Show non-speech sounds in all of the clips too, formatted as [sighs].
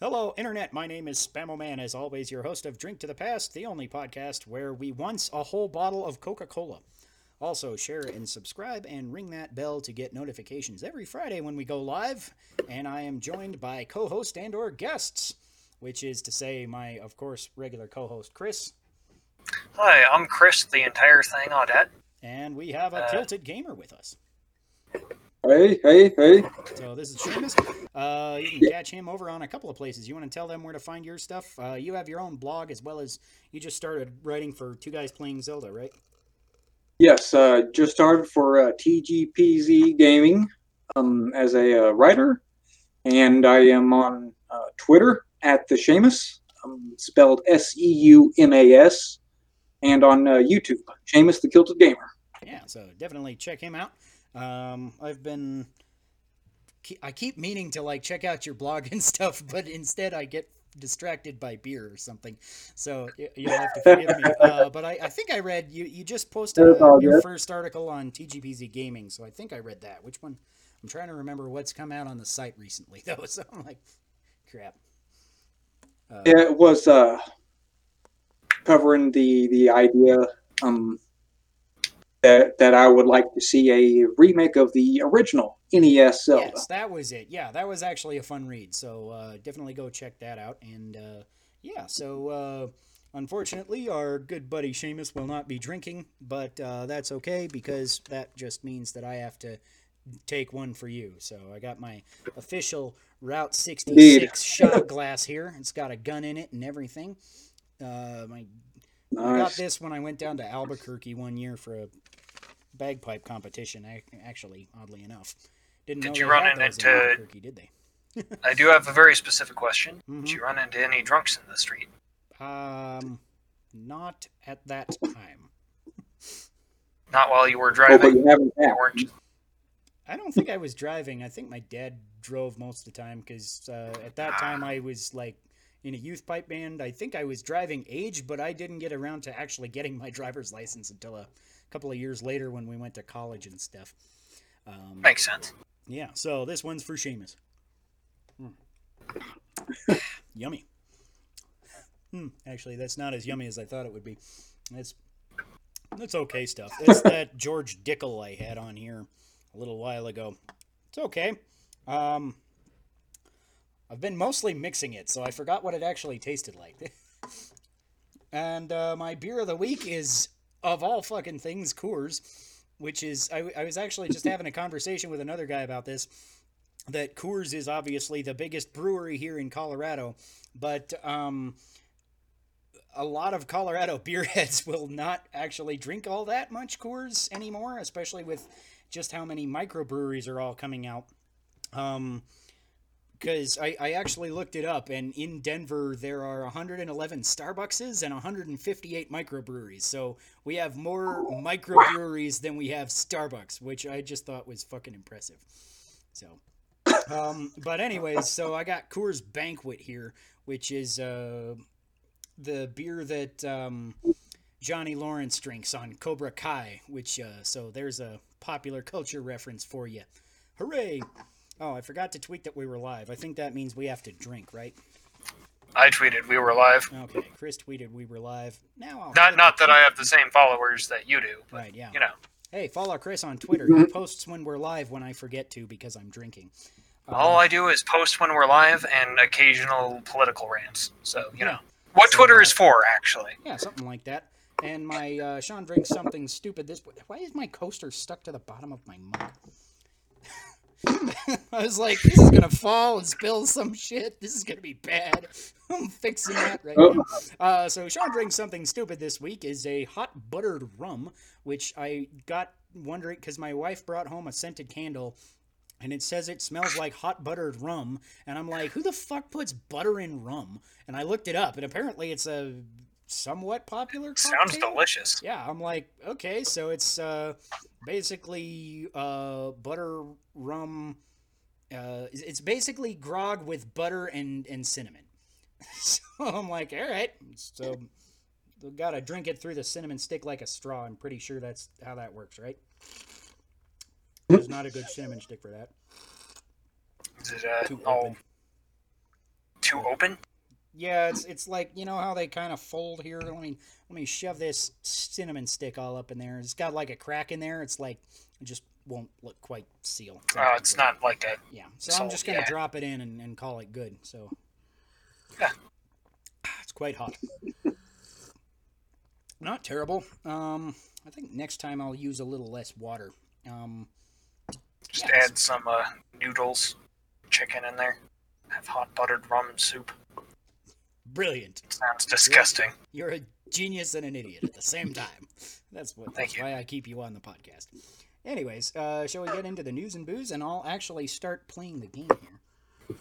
Hello, Internet. My name is Spamo Man, as always, your host of Drink to the Past, the only podcast where we once a whole bottle of Coca Cola. Also, share and subscribe and ring that bell to get notifications every Friday when we go live. And I am joined by co host and or guests, which is to say, my, of course, regular co host, Chris. Hi, I'm Chris, the entire thing, Audette. And we have a Uh, Kilted Gamer with us. Hey, hey, hey. So this is Seumas. Uh, you can catch him over on a couple of places. You want to tell them where to find your stuff? Uh, you have your own blog as well as you just started writing for Two Guys Playing Zelda, right? Yes, uh, just started for uh, TGPZ Gaming um, as a uh, writer, and I am on uh, Twitter at the Seumas, um, spelled S E U M A S, and on uh, YouTube, Seumas the Kilted Gamer. Yeah, so definitely check him out. Um, I've been, I keep meaning to like check out your blog and [laughs] stuff, but instead I get distracted by beer or something. So you'll have to forgive me. [laughs] Uh, but I, I think I read you. You just posted uh, your first article on TGPZ Gaming, so I think I read that. Which one? I'm trying to remember what's come out on the site recently [laughs] though. So I'm like, crap. Uh, It was uh, covering the the idea um, that that I would like to see a remake of the original NES Zelda. Yes, that was it. Yeah, that was actually a fun read. So uh, definitely go check that out. And uh, yeah, so uh, unfortunately, our good buddy Seumas will not be drinking, but uh, that's okay because that just means that I have to take one for you. So I got my official Route 66 [laughs] shot glass here. It's got a gun in it and everything. Uh, my I got this when I went down to Albuquerque one year for a bagpipe competition. Actually, oddly enough, didn't Did know you run had in those into- Albuquerque, did they? [laughs] I do have a very specific question. Mhm. Did you run into any drunks in the street? Um, not at that time. Not while you were Oh, but driving. you haven't You had. I don't think I was driving. I think my dad drove most of the time because uh, at that time I was like in a youth pipe band. I think I was driving age, but I didn't get around to actually getting my driver's license until a couple of years later when we went to college and stuff. Um, Makes sense. Yeah, so this one's for Seumas. Mm. yummy. Hmm, actually, that's not as yummy as I thought it would be. It's that's okay stuff. It's [laughs] that George Dickel I had on here a little while ago. It's okay. Um, I've been mostly mixing it, so I forgot what it actually tasted like. [laughs] and uh, my beer of the week is, of all fucking things, Coors which is I, I was actually just having a conversation with another guy about this that Coors is obviously the biggest brewery here in Colorado, but um, a lot of Colorado [laughs] beer heads will not actually drink all that much Coors anymore, especially with just how many microbreweries are all coming out. Um, because I, I actually looked it up, and in Denver there are 111 Starbuckses and 158 microbreweries. So we have more microbreweries than we have Starbucks, which I just thought was fucking impressive. So, um, but anyways, so I got Coors Banquet here, which is uh, the beer that um, Johnny Lawrence drinks on Cobra Kai. Which uh, so there's a popular culture reference for you. Hooray! Oh, I forgot to tweet that we were live. I think that means we have to drink, right? I tweeted we were live. Okay, Chris tweeted we were live. Now I'll Not not that I have the same followers that you do, but Right, yeah. you know. Hey, follow Chris on Twitter. He [laughs] posts when we're live when I forget to because I'm drinking. Uh, All I do is post when we're live and occasional political rants. So, you Yeah. know. What So, Twitter uh, is for, actually. Yeah, something like that. And my uh, Sean drinks something stupid. This why is my coaster stuck to the bottom of my mug? [laughs] I was like, this is gonna fall and spill some shit. This is gonna be bad. [laughs] I'm fixing that right Oh. now. Uh, so Sean drinks something stupid this week is a hot buttered rum, which I got wondering because my wife brought home a scented candle. And it says it smells like hot buttered rum, and I'm like, who the fuck puts butter in rum? And I looked it up, and apparently it's a somewhat popular. Sounds delicious. Yeah, I'm like, okay, so it's uh, basically uh, butter rum. Uh, it's- basically grog with butter and, and cinnamon. [laughs] so I'm like, all right, so gotta drink it through the cinnamon stick like a straw. I'm pretty sure that's how that works, right? There's not a good cinnamon stick for that. Is it uh, Too all open. too open? Yeah, it's it's like you know how they kind of fold here. Let me let me shove this cinnamon stick all up in there. It's got like a crack in there. It's like it just won't look quite seal. Oh, it's not like a. Yeah, so I'm just gonna yeah. drop it in and, and call it good. So Yeah. [sighs] it's quite hot. Not terrible. Um, I think next time I'll use a little less water. Um, Just Yes. add some uh, noodles, chicken in there. Have hot buttered rum soup. Brilliant. Sounds disgusting. You're a genius and an idiot at the same time. That's what. Thank that's you. why I keep you on the podcast. Anyways, uh, shall we get into the news and booze, and I'll actually start playing the game here.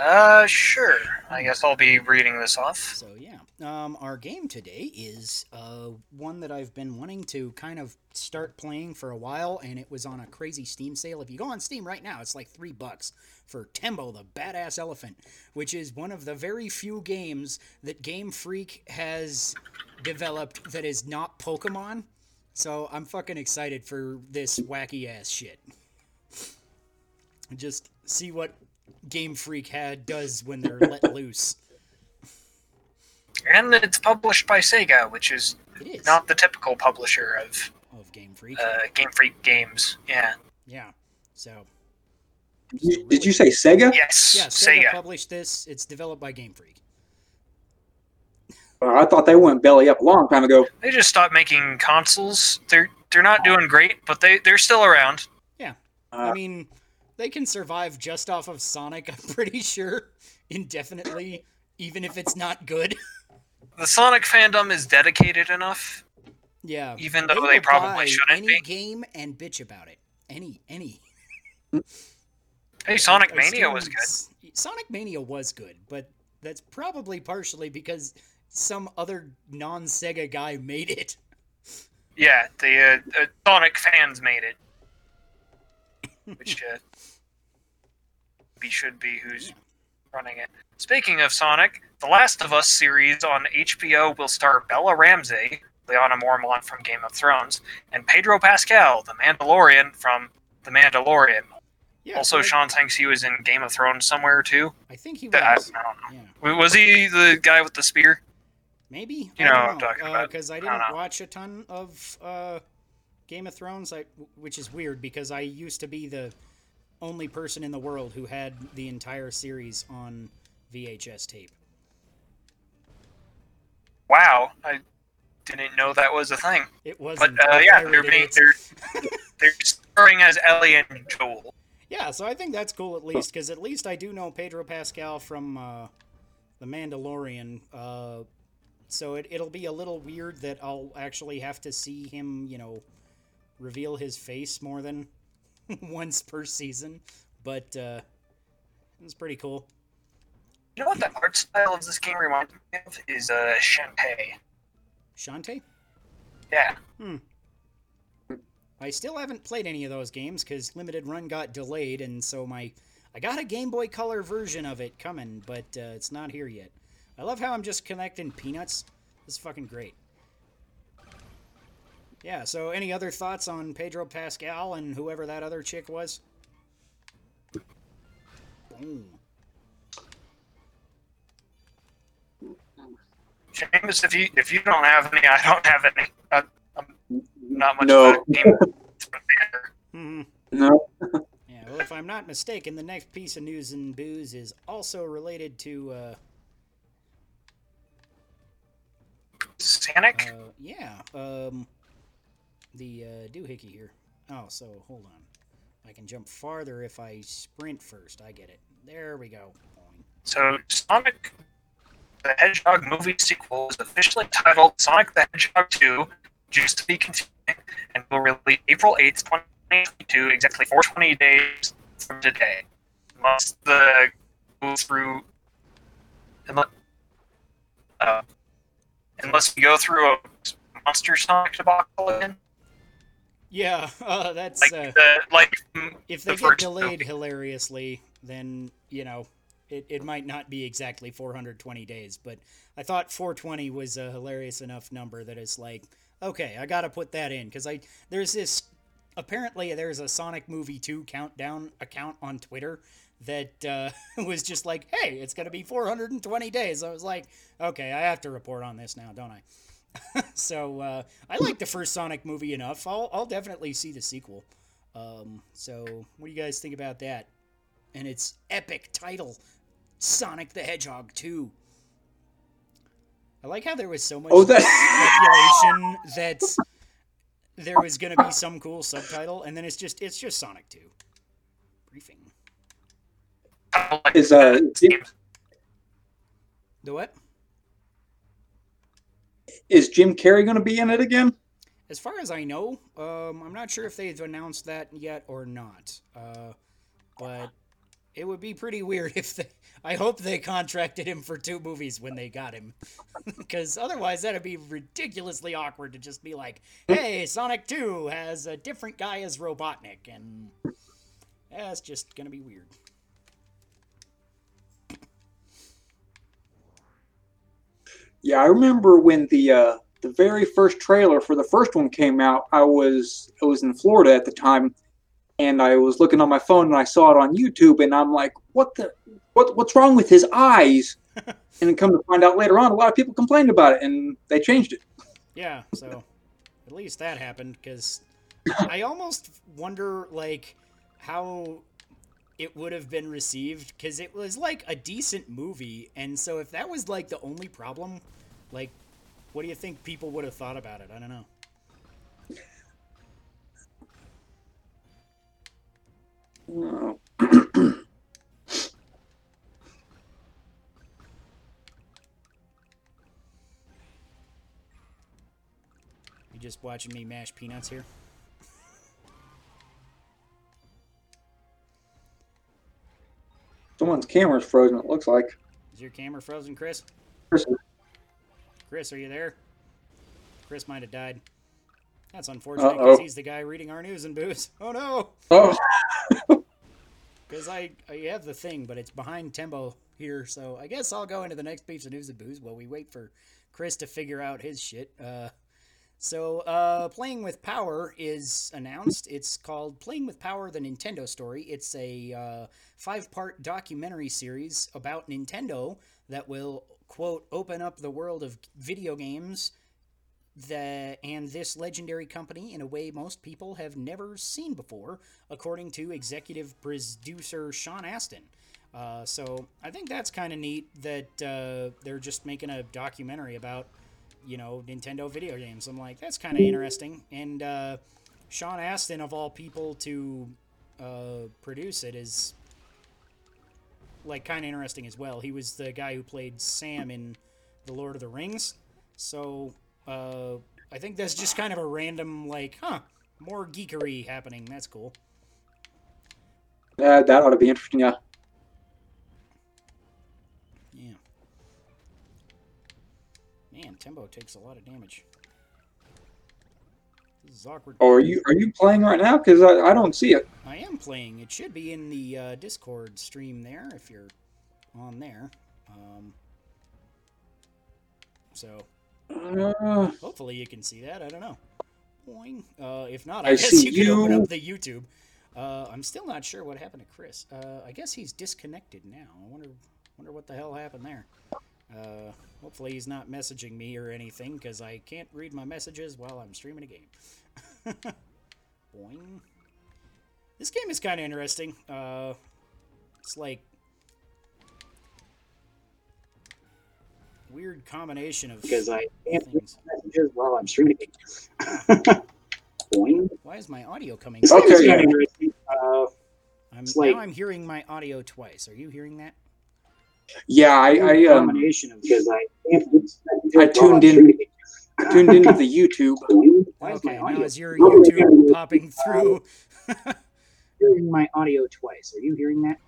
Uh, sure. I guess I'll be reading this off. So yeah, um, our game today is uh, one that I've been wanting to kind of start playing for a while, and it was on a crazy Steam sale. If you go on Steam right now, it's like three bucks for Tembo the Badass Elephant, which is one of the very few games that Game Freak has developed that is not Pokemon. So I'm fucking excited for this wacky ass shit. Just see what Game Freak had does when they're [laughs] let loose. And it's published by Sega, which is It is not the typical publisher of of Game Freak. uh, Game Freak games. Yeah. yeah. So Did you, did you say Sega? Yes. yeah, Sega, Sega. published this. It's developed by Game Freak. I thought they went belly up a long time ago. They just stopped making consoles. They're they're not doing great, but they they're still around. Yeah, I Uh, mean, they can survive just off of Sonic. I'm pretty sure [laughs] indefinitely, even if it's not good. [laughs] The Sonic fandom is dedicated enough, yeah. even though will they probably shouldn't any be. game and bitch about it. Any any. Hey, Sonic Mania was good. Sonic Mania was good, but that's probably partially because some other non-Sega guy made it. [laughs] Yeah, the uh, uh, Sonic fans made it, which uh, be should be who's running it. Speaking of Sonic, the Last of Us series on HBO will star Bella Ramsey, Lyanna Mormont from Game of Thrones, and Pedro Pascal, the Mandalorian from The Mandalorian. Yeah. also, I, Sean thinks he was in Game of Thrones somewhere too. I think he I, I was. don't know. Yeah. Was he the guy with the spear? Maybe You I know what I'm talking about. because I I didn't don't watch a ton of uh, Game of Thrones, I, which is weird because I used to be the only person in the world who had the entire series on VHS tape. Wow, I didn't know that was a thing. It was. But uh, yeah, they're being they're [laughs] they're starring as Ellie and Joel. Yeah, so I think that's cool at least because at least I do know Pedro Pascal from uh, The Mandalorian. Uh, so it, it'll be a little weird that I'll actually have to see him, you know, reveal his face more than [laughs] once per season. But uh, it's pretty cool. You know what the art style of this game reminds me of is uh Shantae. Shantae? Yeah, Hmm. I still haven't played any of those games because Limited Run got delayed, and so my I got a Game Boy Color version of it coming, but uh, it's not here yet. I love how I'm just connecting peanuts. This is fucking great. Yeah. So, any other thoughts on Pedro Pascal and whoever that other chick was? Boom. James, if you if you don't have any, I don't have any. Uh, I'm not much No. of a game player. hmm No. [laughs] Yeah. Well, if I'm not mistaken, the next piece of news and booze is also related to. Uh, Sonic. Uh, yeah. Um, the uh, doohickey here. Oh, so hold on. I can jump farther if I sprint first. I get it. There we go. So Sonic the Hedgehog movie sequel is officially titled Sonic the Hedgehog 2, just to be continuing, and will release April 8th, 2022, exactly 420 days from today. Unless the go through unless, uh, unless we go through a monster Sonic debacle again. Yeah. [laughs] Uh, that's Like uh, the like if they the get delayed movie. hilariously, then you know it, it might not be exactly 420 days. But I thought 420 was a hilarious enough number that it's like, okay, I got to put that in because I there's this apparently there's a Sonic Movie 2 countdown account on Twitter that uh, [laughs] was just like, hey, it's to be 420 days. I was like, okay, I have to report on this now, don't I? [laughs] so uh, I like the first Sonic movie enough. I'll, I'll definitely see the sequel. Um, so what do you guys think about that? And its epic title, Sonic the Hedgehog 2. I like how there was so much Oh, that- [laughs] speculation that there was going to be some cool subtitle, and then it's just it's just Sonic 2. Briefing. Is uh, The what? Is Jim Carrey going to be in it again? As far as I know, um, I'm not sure if they've announced that yet or not. Uh, but it would be pretty weird [laughs] if they. I hope they contracted him for two movies when they got him, [laughs] because otherwise that'd be ridiculously awkward to just be like, "Hey, Sonic Two has a different guy as Robotnik," and that's just gonna be weird. Yeah, I remember when the uh, the very first trailer for the first one came out. I was I was in Florida at the time, and I was looking on my phone and I saw it on YouTube, and I'm like, "What the what what's wrong with his eyes?" [laughs] and then come to find out later on, a lot of people complained about it, and they changed it. Yeah, so at least that happened because I almost wonder like how it would have been received because it was like a decent movie, and so if that was like the only problem, like, what do you think people would have thought about it? I don't know. You just watching me mash peanuts here? Someone's camera's frozen. It looks like. Is your camera frozen, Chris? Chris, Chris, are you there? Chris might have died. That's unfortunate because he's the guy reading our news and booze. [laughs] Oh no! Oh, [laughs] Because I, I have the thing, but it's behind Tembo here, so I guess I'll go into the next piece of news and booze while we wait for Chris to figure out his shit. Uh, so, uh, Playing with Power is announced. It's called Playing with Power: The Nintendo Story. It's a uh, five-part documentary series about Nintendo that will quote open up the world of video games the and this legendary company in a way most people have never seen before, according to executive producer Sean Astin. Uh, so I think that's kind of neat that uh, they're just making a documentary about you know Nintendo video games. I'm like that's kind of interesting. And uh, Sean Astin of all people to uh, produce it is like kind of interesting as well. He was the guy who played Sam in The Lord of the Rings. So uh, I think that's just kind of a random, like, huh, more geekery happening. That's cool. that, that ought to be interesting. Yeah. Yeah. Man, Tembo takes a lot of damage. This is awkward. Oh, are you are you playing right now? Because I, I don't see it. I am playing. It should be in the uh, Discord stream there if you're on there. Um, so Uh, hopefully you can see that. I don't know. Boing. Uh, if not, I I, guess you can open up the YouTube. Uh, I'm still not sure what happened to Chris. Uh, I guess he's disconnected now. I wonder, wonder what the hell happened there. Uh, hopefully he's not messaging me or anything because I can't read my messages while I'm streaming a game. [laughs] Boing. This game is kind of interesting. Uh, it's like weird combination of because I can't read things. messages while I'm streaming. [laughs] Boing. Why is my audio coming? Okay. It's kind of interesting. Uh, I'm, like- now I'm hearing my audio twice. Are you hearing that? Yeah, I I, um, combination of because I can't read messages I tuned in- streaming. tuned into the YouTube. Boing. Why okay, my now audio is your YouTube popping through? [laughs] hearing my audio twice? Are you hearing that?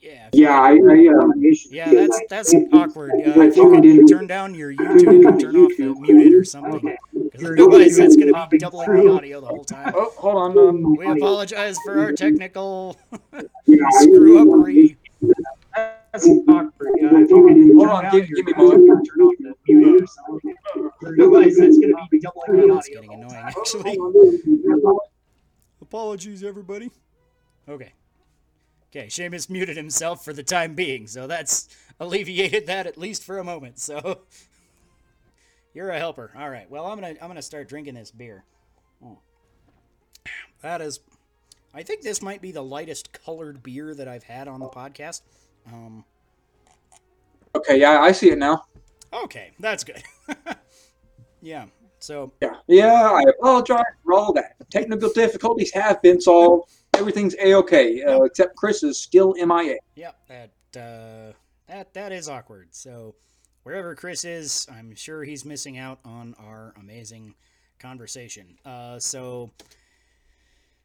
yeah. Yeah, I, I um, Yeah, that's that's awkward. Uh, if you while I'm could turn down your YouTube or turn off the muted or something, Okay. because otherwise it's going to be doubling the audio the whole time. oh, hold on. Um, We apologize for our technical Yeah, I- [laughs] screw uppery. That's awkward. If you could Hold on, give- give me a volume moment. or Turn off the muted or something. Otherwise, that's going to be doubling the It's getting annoying, actually. Apologies, everybody. Okay. Okay, Seumas muted himself for the time being, so that's alleviated that at least for a moment. So [laughs] you're a helper. All right. Well, I'm gonna I'm gonna start drinking this beer. Mm. That is, I think this might be the lightest colored beer that I've had on the podcast. Um, Okay, yeah, I see it now. okay, that's good. [laughs] yeah. So Yeah, yeah. I apologize for all that. Technical difficulties have been solved. Everything's a okay, uh, except Chris is still MIA. Yep, that uh, that that is awkward. So wherever Chris is, I'm sure he's missing out on our amazing conversation. Uh, so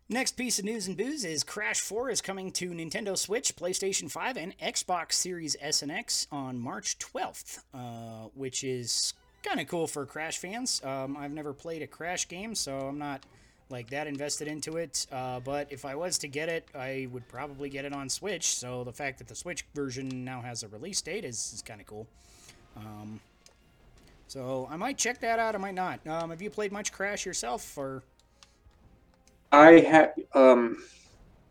next piece of news and booze is Crash 4 is coming to Nintendo Switch, PlayStation 5, and Xbox Series S and X on March 12th, uh, which is kind of cool for Crash fans. Um, I've never played a Crash game, so I'm not like that invested into it. Uh, but if I was to get it, I would probably get it on Switch. So the fact that the Switch version now has a release date is, is kind of cool. Um, so I might check that out. I might not. Um, have you played much Crash yourself, or I had, um,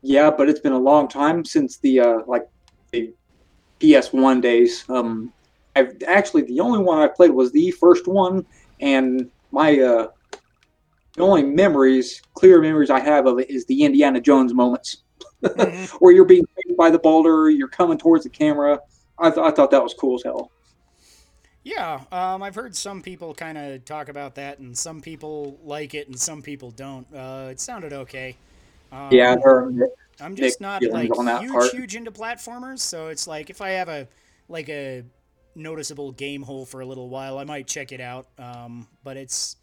yeah, but it's been a long time since the uh, like the PS1 days. Um, I've actually the only one I played was the first one, and my uh, the only memories, clear memories I have of it is the Indiana Jones moments, [laughs] Mhm. where you're being by the boulder, you're coming towards the camera. I, th- I thought that was cool as hell. Yeah, um, I've heard some people kind of talk about that, and some people like it, and some people don't. Uh, it sounded okay. Um, Yeah, I'm just not like huge, part. huge into platformers. So it's like if I have a like a noticeable game hole for a little while, I might check it out. Um, but it's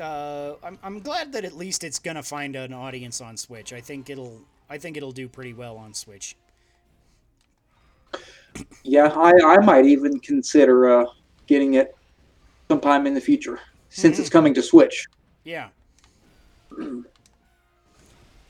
uh, I'm I'm glad that at least it's gonna find an audience on Switch. I think it'll I think it'll do pretty well on Switch. Yeah, I, I might even consider uh, getting it sometime in the future since it's coming to Switch. Yeah. [clears throat]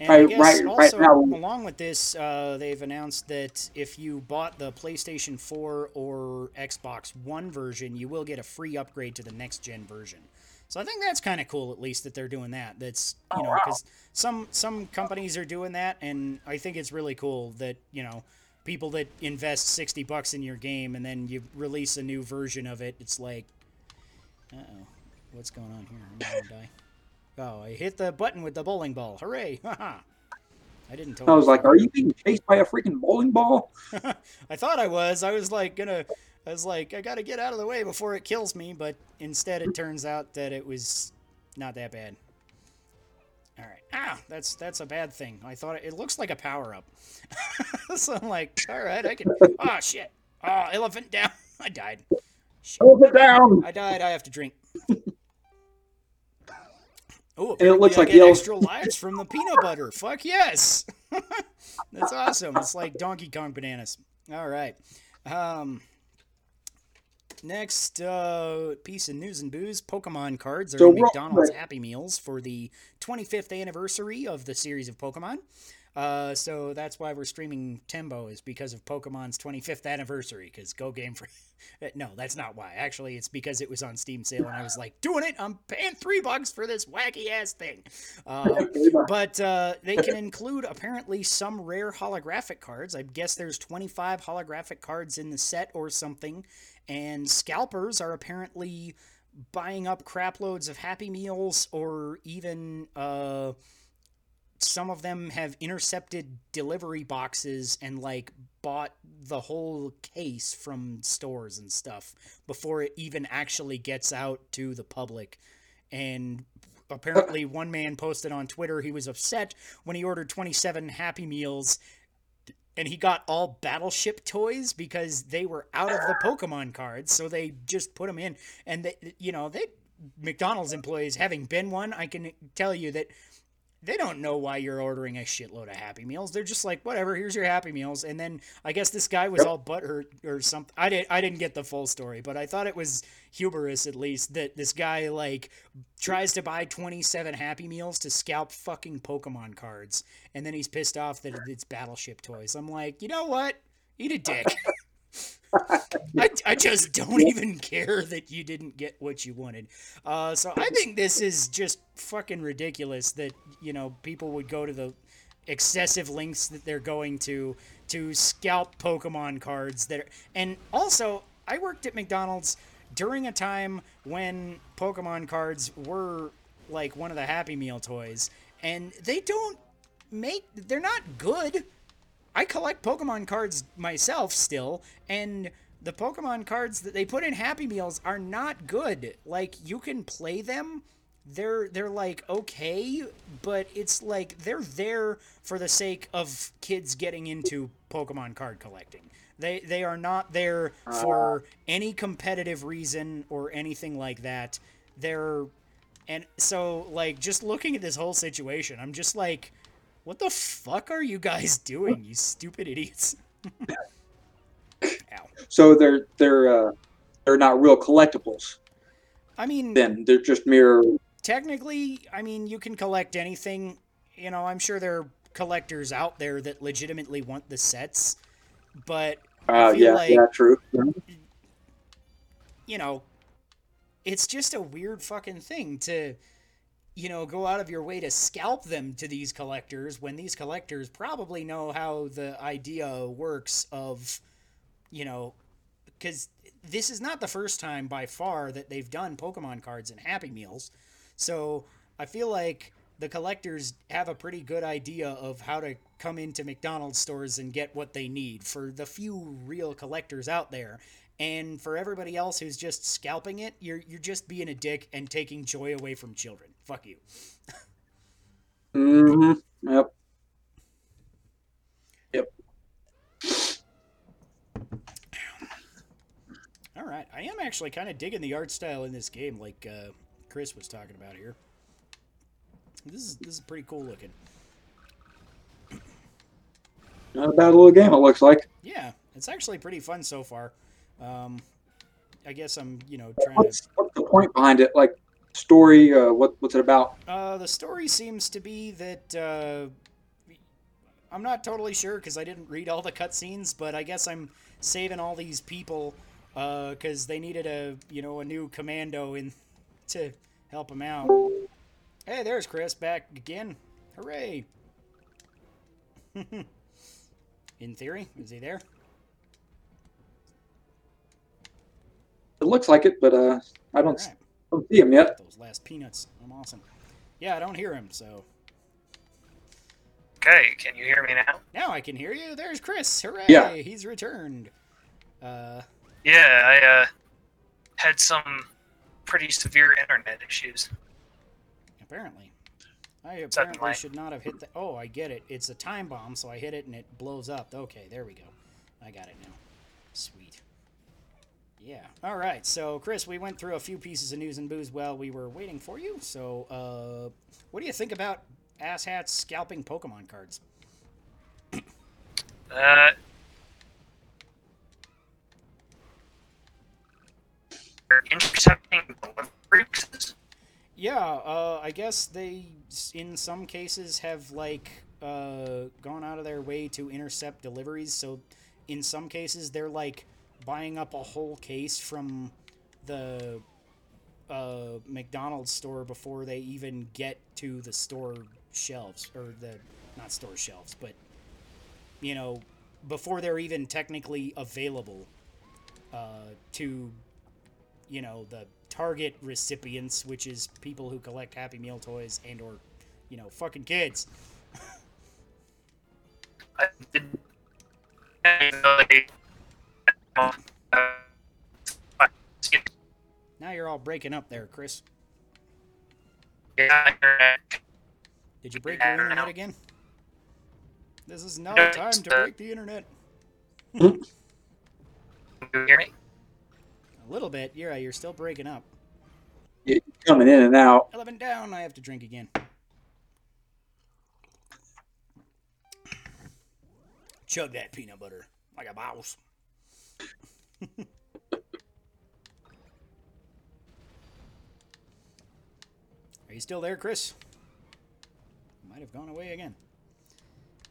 And Right- I guess right- right also, now- along with this, uh, they've announced that if you bought the PlayStation 4 or Xbox One version, you will get a free upgrade to the next gen version. So I think that's kind of cool, at least that they're doing that. That's you Oh, know wow. because some some companies are doing that, and I think it's really cool that you know people that invest sixty bucks in your game and then you release a new version of it. It's like, uh oh, what's going on here? I'm gonna die. Oh, I hit the button with the bowling ball. Hooray! [laughs] I didn't totally I was like, "Are you being chased by a freaking bowling ball?" [laughs] I thought I was. I was like gonna. I was like, I gotta get out of the way before it kills me. But instead, it turns out that it was not that bad. All right. Ah, that's that's a bad thing. I thought it, it looks like a power up. [laughs] so I'm like, all right, I can. Oh shit! Oh, elephant down. [laughs] I died. Shit. Hold down. I died. I have to drink. [laughs] Oh, And it looks I like yellow- extra lives from the peanut butter. Fuck yes, that's awesome. It's like Donkey Kong bananas. All right. Um, next uh, piece of news and booze: Pokemon cards are So McDonald's Happy Meals for the 25th anniversary of the series of Pokemon. Uh, so that's why we're streaming Tembo is because of Pokemon's 25th anniversary. Because Go Game for [laughs] no, that's not why. Actually, it's because it was on Steam sale and I was like, doing it. I'm paying three bucks for this wacky ass thing. [laughs] Uh, but uh, they can include apparently some rare holographic cards. I guess there's 25 holographic cards in the set or something. And scalpers are apparently buying up crap loads of Happy Meals or even. Uh, some of them have intercepted delivery boxes and like bought the whole case from stores and stuff before it even actually gets out to the public. And apparently one man posted on twitter he was upset when he ordered 27 happy meals and he got all battleship toys because they were out of the pokemon cards so they just put them in. And they, you know they mcdonald's employees having been one i can tell you that they don't know why you're ordering a shitload of Happy Meals. They're just like, whatever, here's your Happy Meals. And then I guess this guy was all butthurt or something. I didn't, I didn't get the full story, but I thought it was hubris at least that this guy like tries to buy 27 Happy Meals to scalp fucking Pokemon cards, and then he's pissed off that it's Battleship toys. I'm like, you know what? Eat a dick. [laughs] I, I just don't even care that you didn't get what you wanted. Uh, so I think this is just fucking ridiculous that, you know, people would go to the excessive lengths that they're going to to scalp Pokemon cards that are, and also I worked at McDonald's during a time when Pokemon cards were like one of the Happy Meal toys and they don't make they're not good. I collect Pokemon cards myself still, and the Pokemon cards that they put in Happy Meals are not good. Like you can play them, they're they're like okay, but it's like they're there for the sake of kids getting into Pokemon card collecting. They they are not there for any competitive reason or anything like that. They're and so like just looking at this whole situation, I'm just like what the fuck are you guys doing, you stupid idiots? [laughs] Ow. So they're they're uh, they're not real collectibles. I mean, Then they're just mere. technically, I mean, you can collect anything. You know, I'm sure there are collectors out there that legitimately want the sets, but Uh, yeah, like- yeah, true. you know, it's just a weird fucking thing to, you know, go out of your way to scalp them to these collectors when these collectors probably know how the idea works of, you know, because this is not the first time by far that they've done Pokemon cards in Happy Meals. So I feel like the collectors have a pretty good idea of how to come into McDonald's stores and get what they need for the few real collectors out there. And for everybody else who's just scalping it, you're you're just being a dick and taking joy away from children. Fuck you. hmm Yep. Yep. All right, I am actually kind of digging the art style in this game, like uh, Chris was talking about here. This is this is pretty cool looking. Not a bad little game. It looks like. Yeah, it's actually pretty fun so far. Um, I guess I'm you know trying to. What's what's the point behind it? Like story. Uh, what what's it about? Uh, the story seems to be that uh, I'm not totally sure because I didn't read all the cutscenes, but I guess I'm saving all these people because they needed a you know a new commando in [laughs] to help them out. Hey, there's Chris back again. Hooray! [laughs] in theory, is he there? It looks like it, but uh, I don't, Alright. Don't see him yet. Those last peanuts. I'm awesome. Yeah, I don't hear him, so Okay, can you hear me now? now I can hear you. There's Chris. Hooray! Yeah. He's returned. Uh, Yeah, I uh, had some pretty severe internet issues. apparently. I Suddenly. apparently should not have hit the. Oh, I get it. It's a time bomb, so I hit it and it blows up. Okay, there we go. I got it now. Sweet. Yeah. All right. So, Chris, we went through a few pieces of news and booze while we were waiting for you. So, uh, what do you think about asshats scalping Pokemon cards? [coughs] Uh, intercepting deliveries. Yeah, uh, I guess they, in some cases, have like uh, gone out of their way to intercept deliveries. So, in some cases, they're like buying up a whole case from the uh, McDonald's store before they even get to the store shelves or the not store shelves, but you know, before they're even technically available uh, to you know the target recipients which is people who collect happy meal toys and or you know fucking kids I. Uh, now you're all breaking up there chris. Did you break your internet again? This is not time to break the internet. You hear me? a little bit. Yeah you're still breaking up. You're coming in and out. 11 down. I have to drink again. Chug that peanut butter like a mouse Are you still there, Chris? Might have gone away again.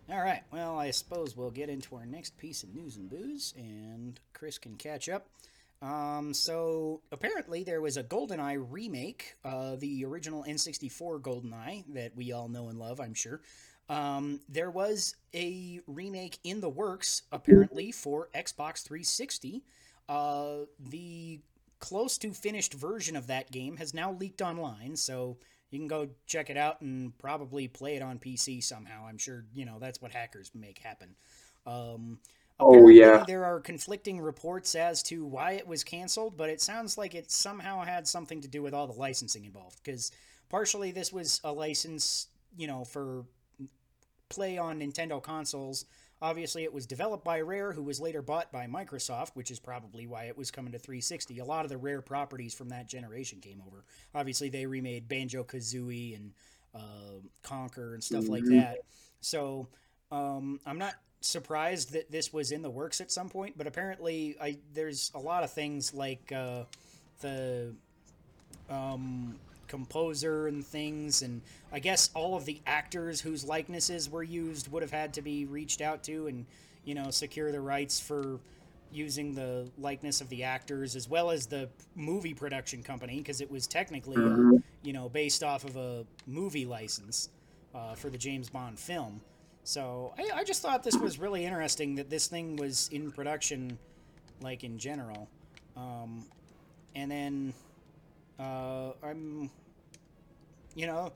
All right. Well, I suppose we'll get into our next piece of news and booze, and Chris can catch up. Um, so apparently there was a GoldenEye remake, uh, the original N64 GoldenEye that we all know and love, I'm sure. Um, there was a remake in the works, apparently, for Xbox 360. Uh, the close to finished version of that game has now leaked online, so you can go check it out and probably play it on PC somehow. I'm sure, you know, that's what hackers make happen. Um, Oh, yeah. There are conflicting reports as to why it was canceled, but it sounds like it somehow had something to do with all the licensing involved. Because partially this was a license, you know, for play on Nintendo consoles. Obviously, it was developed by Rare, who was later bought by Microsoft, which is probably why it was coming to 360. A lot of the Rare properties from that generation came over. Obviously, they remade Banjo Kazooie and uh, Conker and stuff like Mhm. that. So um, I'm not surprised that this was in the works at some point, but apparently, I there's a lot of things like uh, the um, composer and things, and I guess all of the actors whose likenesses were used would have had to be reached out to and you know secure the rights for using the likeness of the actors as well as the movie production company because it was technically uh, Mhm. you know based off of a movie license uh, for the James Bond film. So I, I just thought this was really interesting that this thing was in production, like in general. Um, and then uh, I'm, you know,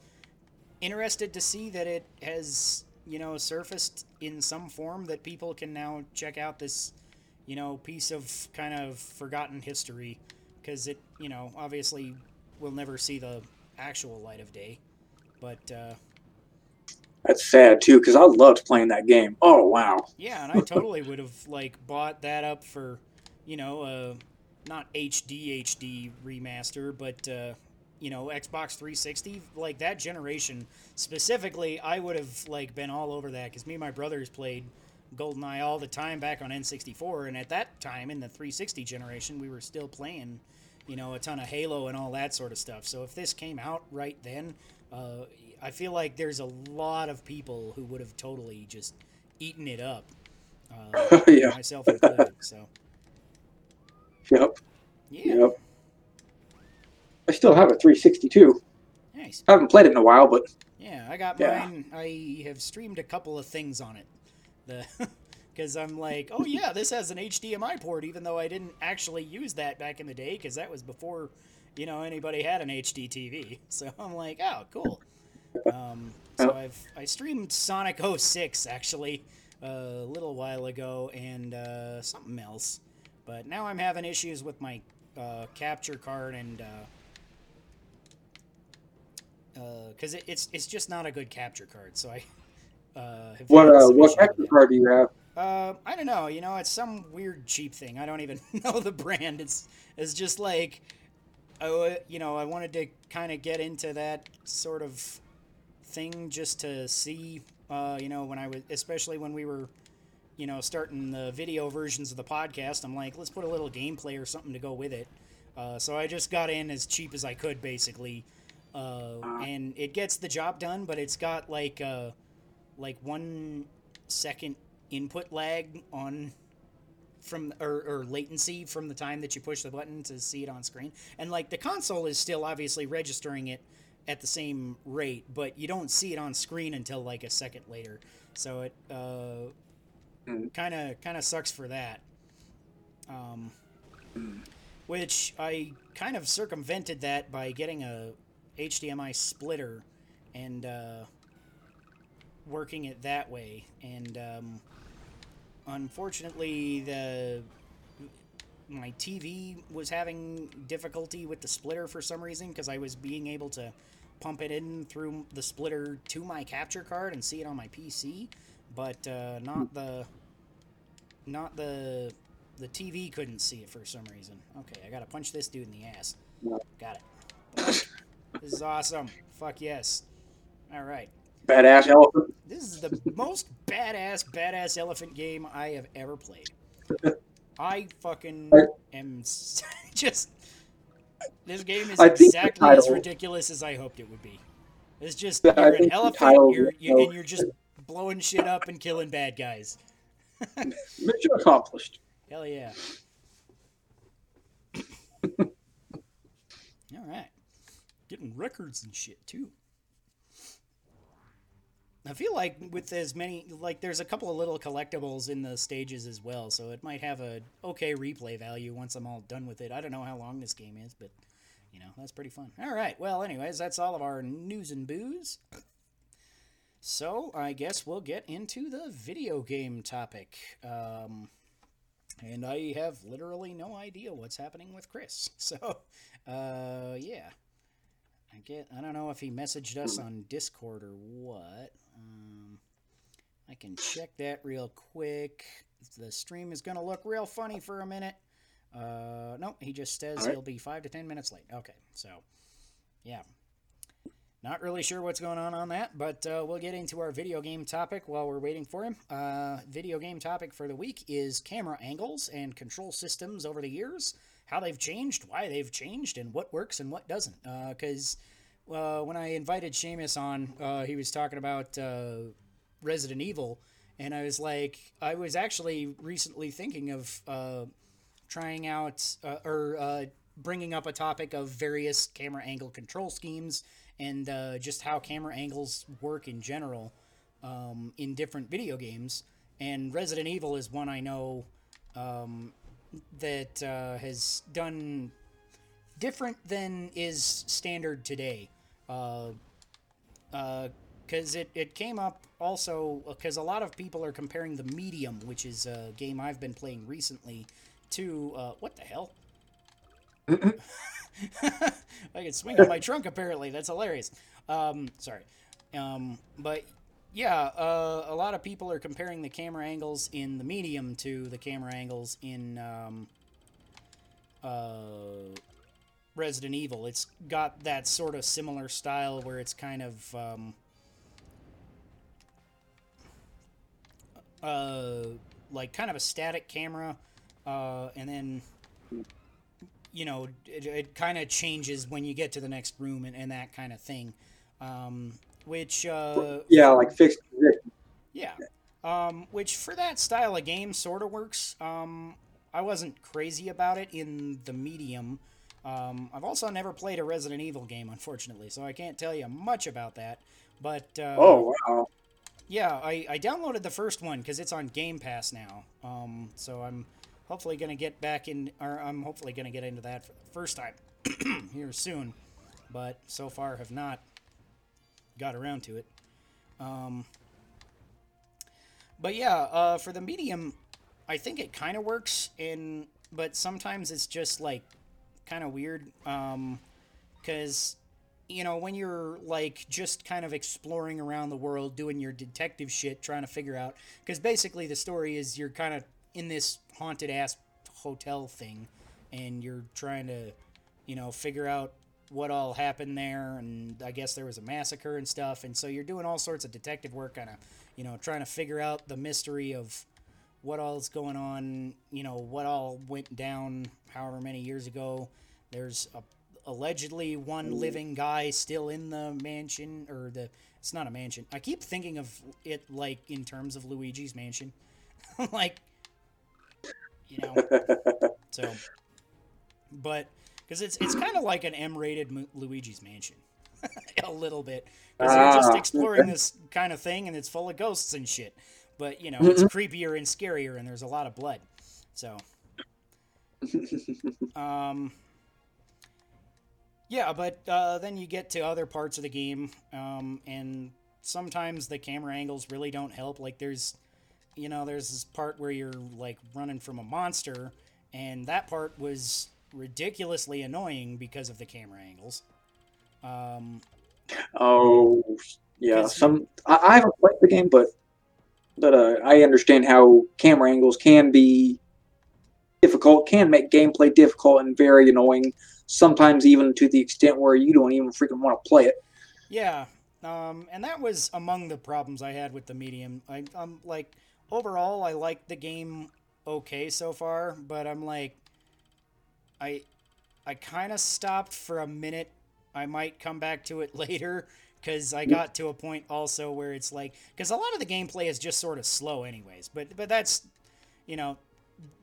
interested to see that it has, you know, surfaced in some form that people can now check out this, you know, piece of kind of forgotten history because it, you know, obviously will never see the actual light of day. But uh, That's sad too, because I loved playing that game. Oh wow. Yeah, and I totally would have like bought that up for, you know, uh, not HD HD remaster, but uh, you know, Xbox 360. Like that generation specifically, I would have like been all over that because me and my brothers played GoldenEye all the time back on N64, and at that time in the 360 generation, we were still playing, you know, a ton of Halo and all that sort of stuff. So if this came out right then, uh, I feel like there's a lot of people who would have totally just eaten it up. Uh, [laughs] yeah. myself included. So Yep. yeah, Yep. I still have a 362. nice. I haven't played it in a while, but Yeah, I got Yeah. mine. I have streamed a couple of things on it. The [laughs] because I'm like, oh yeah, this has an HDMI port, even though I didn't actually use that back in the day because that was before, you know, anybody had an HD TV. [laughs] So I'm like, oh, cool. Um, so I've I streamed Sonic 06 actually a little while ago and uh, something else, but now I'm having issues with my uh, capture card and. Uh, because it, it's it's just not a good capture card. So I [laughs] uh, have what uh, what capture card do you have? Uh, I don't know. You know, it's some weird cheap thing. I don't even [laughs] know the brand. It's it's just like, oh, you know, I wanted to kind of get into that sort of thing just to see. Uh, you know, when I was, especially when we were, you know, starting the video versions of the podcast, I'm like, let's put a little gameplay or something to go with it. Uh, so I just got in as cheap as I could, basically, uh, and it gets the job done. But it's got like uh, like one second input lag on from or, or latency from the time that you push the button to see it on screen and like the console is still obviously registering it at the same rate but you don't see it on screen until like a second later so it uh. Kind of kind of sucks for that. Um which i kind of circumvented that by getting a hdmi splitter and uh working it that way. And um unfortunately the my TV was having difficulty with the splitter for some reason because I was being able to pump it in through the splitter to my capture card and see it on my PC, but uh, not the not the the TV couldn't see it for some reason. Okay, I gotta punch this dude in the ass. Got it. This is awesome. Fuck yes. All right. Badass elephant. This is the most badass, badass elephant game I have ever played. I fucking am [laughs] just. This game is I think the exactly as ridiculous as I hoped it would be. It's just you're an elephant, you're, you and you're just blowing shit up and killing bad guys. [laughs] Mission accomplished. Hell yeah! [coughs] All right, getting records and shit too. I feel like with as many like there's a couple of little collectibles in the stages as well, so it might have a okay replay value once I'm all done with it. I don't know how long this game is, but you know that's pretty fun. All right, well, anyways, that's all of our news and booze. So I guess we'll get into the video game topic. Um, and I have literally no idea what's happening with Chris. [laughs] So, uh, yeah. I get. I don't know if he messaged us on Discord or what. Um, I can check that real quick. The stream is gonna look real funny for a minute. Uh, no, he just says right. he'll be five to ten minutes late. Okay, so yeah, not really sure what's going on on that, but uh, we'll get into our video game topic while we're waiting for him. Uh, video game topic for the week is camera angles and control systems over the years, how they've changed, why they've changed, and what works and what doesn't. Because uh, when I invited Seumas on, uh, he was talking about uh, Resident Evil, and I was like, I was actually recently thinking of uh, trying out uh, or uh, bringing up a topic of various camera angle control schemes and uh, just how camera angles work in general um, in different video games. And Resident Evil is one I know um, that uh, has done different than is standard today. Because uh, it, it came up also because a lot of people are comparing the Medium, which is a game I've been playing recently, to uh, what the hell? [laughs] [laughs] I can swing on my trunk apparently. That's hilarious. Um, sorry. Um, but yeah, uh, a lot of people are comparing the camera angles in the medium to the camera angles in um, uh, Resident Evil. It's got that sort of similar style where it's kind of um, uh, like kind of a static camera, uh, and then you know it, it kind of changes when you get to the next room and, and that kind of thing. Um, which uh, Yeah, like fixed yeah. Um, which for that style of game sort of works. Um, I wasn't crazy about it in the medium. Um, I've also never played a Resident Evil game, unfortunately, so I can't tell you much about that. But uh, Oh wow. yeah, I, I downloaded the first one because it's on Game Pass now. Um, so I'm hopefully gonna get back in, or I'm hopefully gonna get into that for the first time [clears throat] here soon. But so far have not got around to it. Um, but yeah, uh, for the medium, I think it kind of works, and but sometimes it's just like kind of weird, because you know when you're like just kind of exploring around the world, doing your detective shit, trying to figure out, because basically the story is you're kind of in this haunted ass hotel thing, and you're trying to, you know, figure out what all happened there and i guess there was a massacre and stuff and so you're doing all sorts of detective work kind of you know trying to figure out the mystery of what all is going on you know what all went down however many years ago. There's a, allegedly one living guy still in the mansion or the it's not a mansion. I keep thinking of it like in terms of luigi's mansion. [laughs] Like you know [laughs] so but because it's it's kind of like an M-rated Luigi's Mansion, [laughs] a little bit. Because you're just Ah, exploring this kind of thing, and it's full of ghosts and shit. But you know, it's creepier and scarier, and there's a lot of blood. So, [laughs] um, yeah, but uh, then you get to other parts of the game, um, and sometimes the camera angles really don't help. Like there's, you know, there's this part where you're like running from a monster, and that part was ridiculously annoying because of the camera angles. Um, Oh yeah. Some I, I haven't played the game, but but uh, I understand how camera angles can be difficult, can make gameplay difficult and very annoying. Sometimes even to the extent where you don't even freaking want to play it. Yeah, um, and that was among the problems I had with the medium. I, I'm like, overall, I like the game okay so far, but I'm like, I, I kind of stopped for a minute. I might come back to it [laughs] later because I got to a point also where it's like, because a lot of the gameplay is just sort of slow, anyways. But but that's, you know,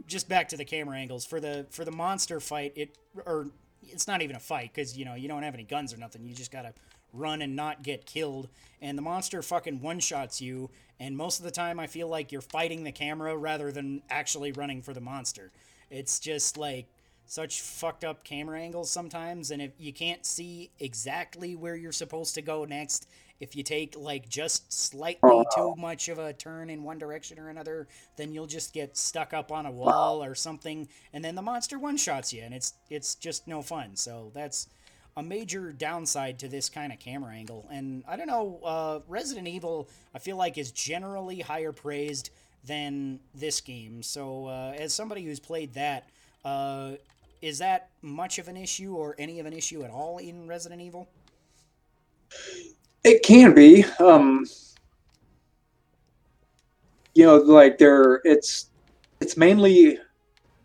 just back to the camera angles for the for the monster fight. It or it's not even a fight because you know you don't have any guns or nothing. You just gotta run and not get killed. And the monster fucking one shots you. And most of the time, I feel like you're fighting the camera rather than actually running for the monster. It's just like such fucked up camera angles sometimes. And if you can't see exactly where you're supposed to go next, if you take like just slightly too much of a turn in one direction or another, then you'll just get stuck up on a wall or something, and then the monster one shots you, and it's it's just no fun. So that's a major downside to this kind of camera angle. And I don't know, uh, Resident Evil, I feel like is generally higher praised than this game. So uh, as somebody who's played that, uh, is that much of an issue or any of an issue at all in Resident Evil? It can be. Um, you know, like there, it's it's mainly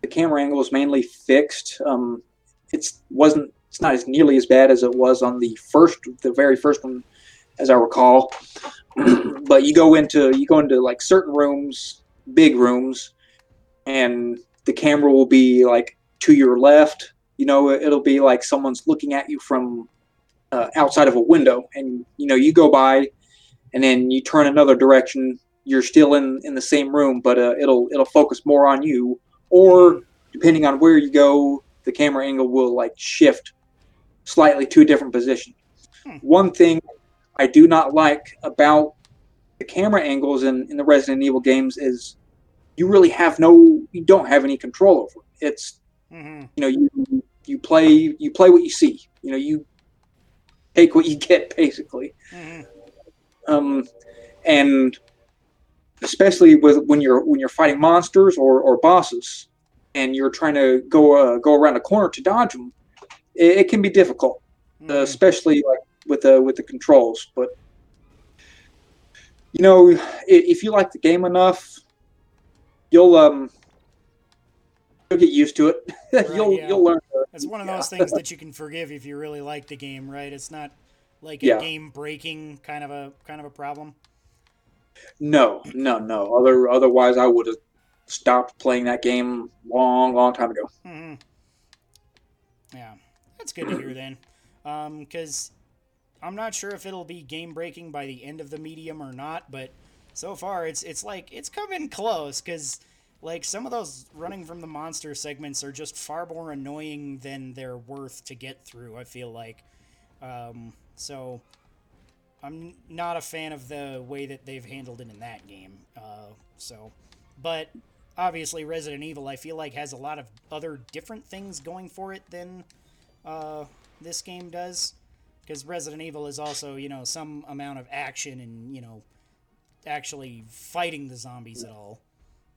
the camera angle is mainly fixed. Um, it's wasn't it's not as nearly as bad as it was on the first, the very first one, as I recall. [clears throat] but you go into you go into like certain rooms, big rooms, and the camera will be like to your left. You know, it'll be like someone's looking at you from uh, outside of a window, and you know you go by, and then you turn another direction. You're still in in the same room, but uh, it'll it'll focus more on you, or depending on where you go, the camera angle will like shift slightly to a different position. Hmm. One thing I do not like about the camera angles in, in the Resident Evil games is you really have no you don't have any control over it. It's Mm-hmm. you know you you play you play what you see. You know you take what you [laughs] get basically. Mm-hmm. Um, and especially with when you're when you're fighting monsters or, or bosses and you're trying to go uh, go around a corner to dodge them, it, it can be difficult, uh, Mm-hmm. especially like with the with the controls. But you know, if you like the game enough, you'll um you'll get used to it. [laughs] you'll yeah. you'll learn. It's one of yeah. those things that you can forgive if you really like the game, right? It's not like a Yeah. game breaking kind of a kind of a problem. No, no, no. Other otherwise, I would have stopped playing that game long, long time ago. hmm Yeah, that's good to hear then, because I'm not sure if it'll be game breaking by the end of the medium or not, but so far it's it's like it's coming close because like some of those running from the monster segments are just far more annoying than they're worth to get through. I feel like, um, so I'm not a fan of the way that they've handled it in that game. Uh, so, but obviously Resident Evil, I feel like has a lot of other different things going for it than uh, this game does. Because Resident Evil is also, you know, some amount of action and you know, actually fighting the zombies at all.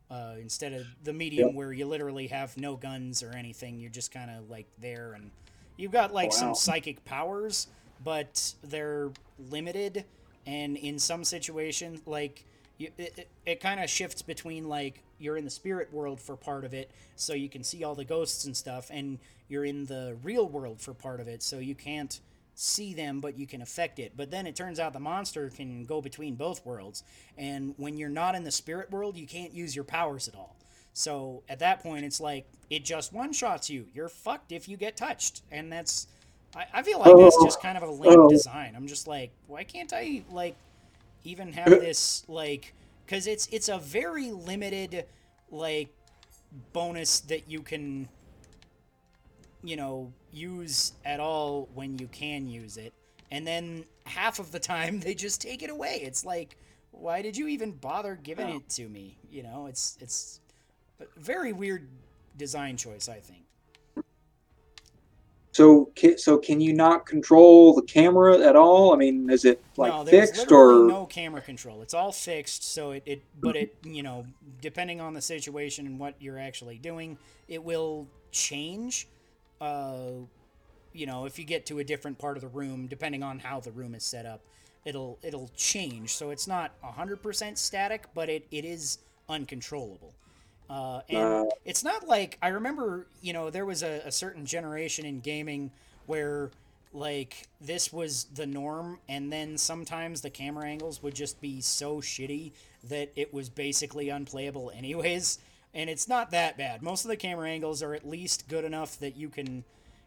Uh, instead of the medium Yep. where you literally have no guns or anything, you're just kind of like there and you've got like some psychic powers, but they're limited and in some situation like you, it, it, it kind of shifts between like you're in the spirit world for part of it so you can see all the ghosts and stuff and you're in the real world for part of it so you can't see them but you can affect it. But then it turns out the monster can go between both worlds and when you're not in the spirit world you can't use your powers at all. So at that point it's like it just one shots you. You're fucked if you get touched and that's I, I feel like that's oh. just kind of a lame Oh. design. I'm just like why can't i like even have uh, this like because it's it's a very limited like bonus that you can you know use at all when you can use it. And then half of the time [laughs] they just take it away. It's like why did you even bother giving oh. it to me? You know it's it's a very weird design choice i think So, ca- so can you not control the camera at all? I mean, is it like no, fixed or? no camera control. It's all fixed, so it, it but it [clears throat] you know depending on the situation and what you're actually doing, it will change. Uh, you know, if you get to a different part of the room, depending on how the room is set up, it'll it'll change. So it's not hundred percent static, but it, it is uncontrollable. Uh, and Uh. it's not like I remember, you know, there was a, a certain generation in gaming where like this was the norm, and then sometimes the camera angles would just be so shitty that it was basically unplayable, anyways. And it's not that bad. Most of the camera angles are at least good enough that you can,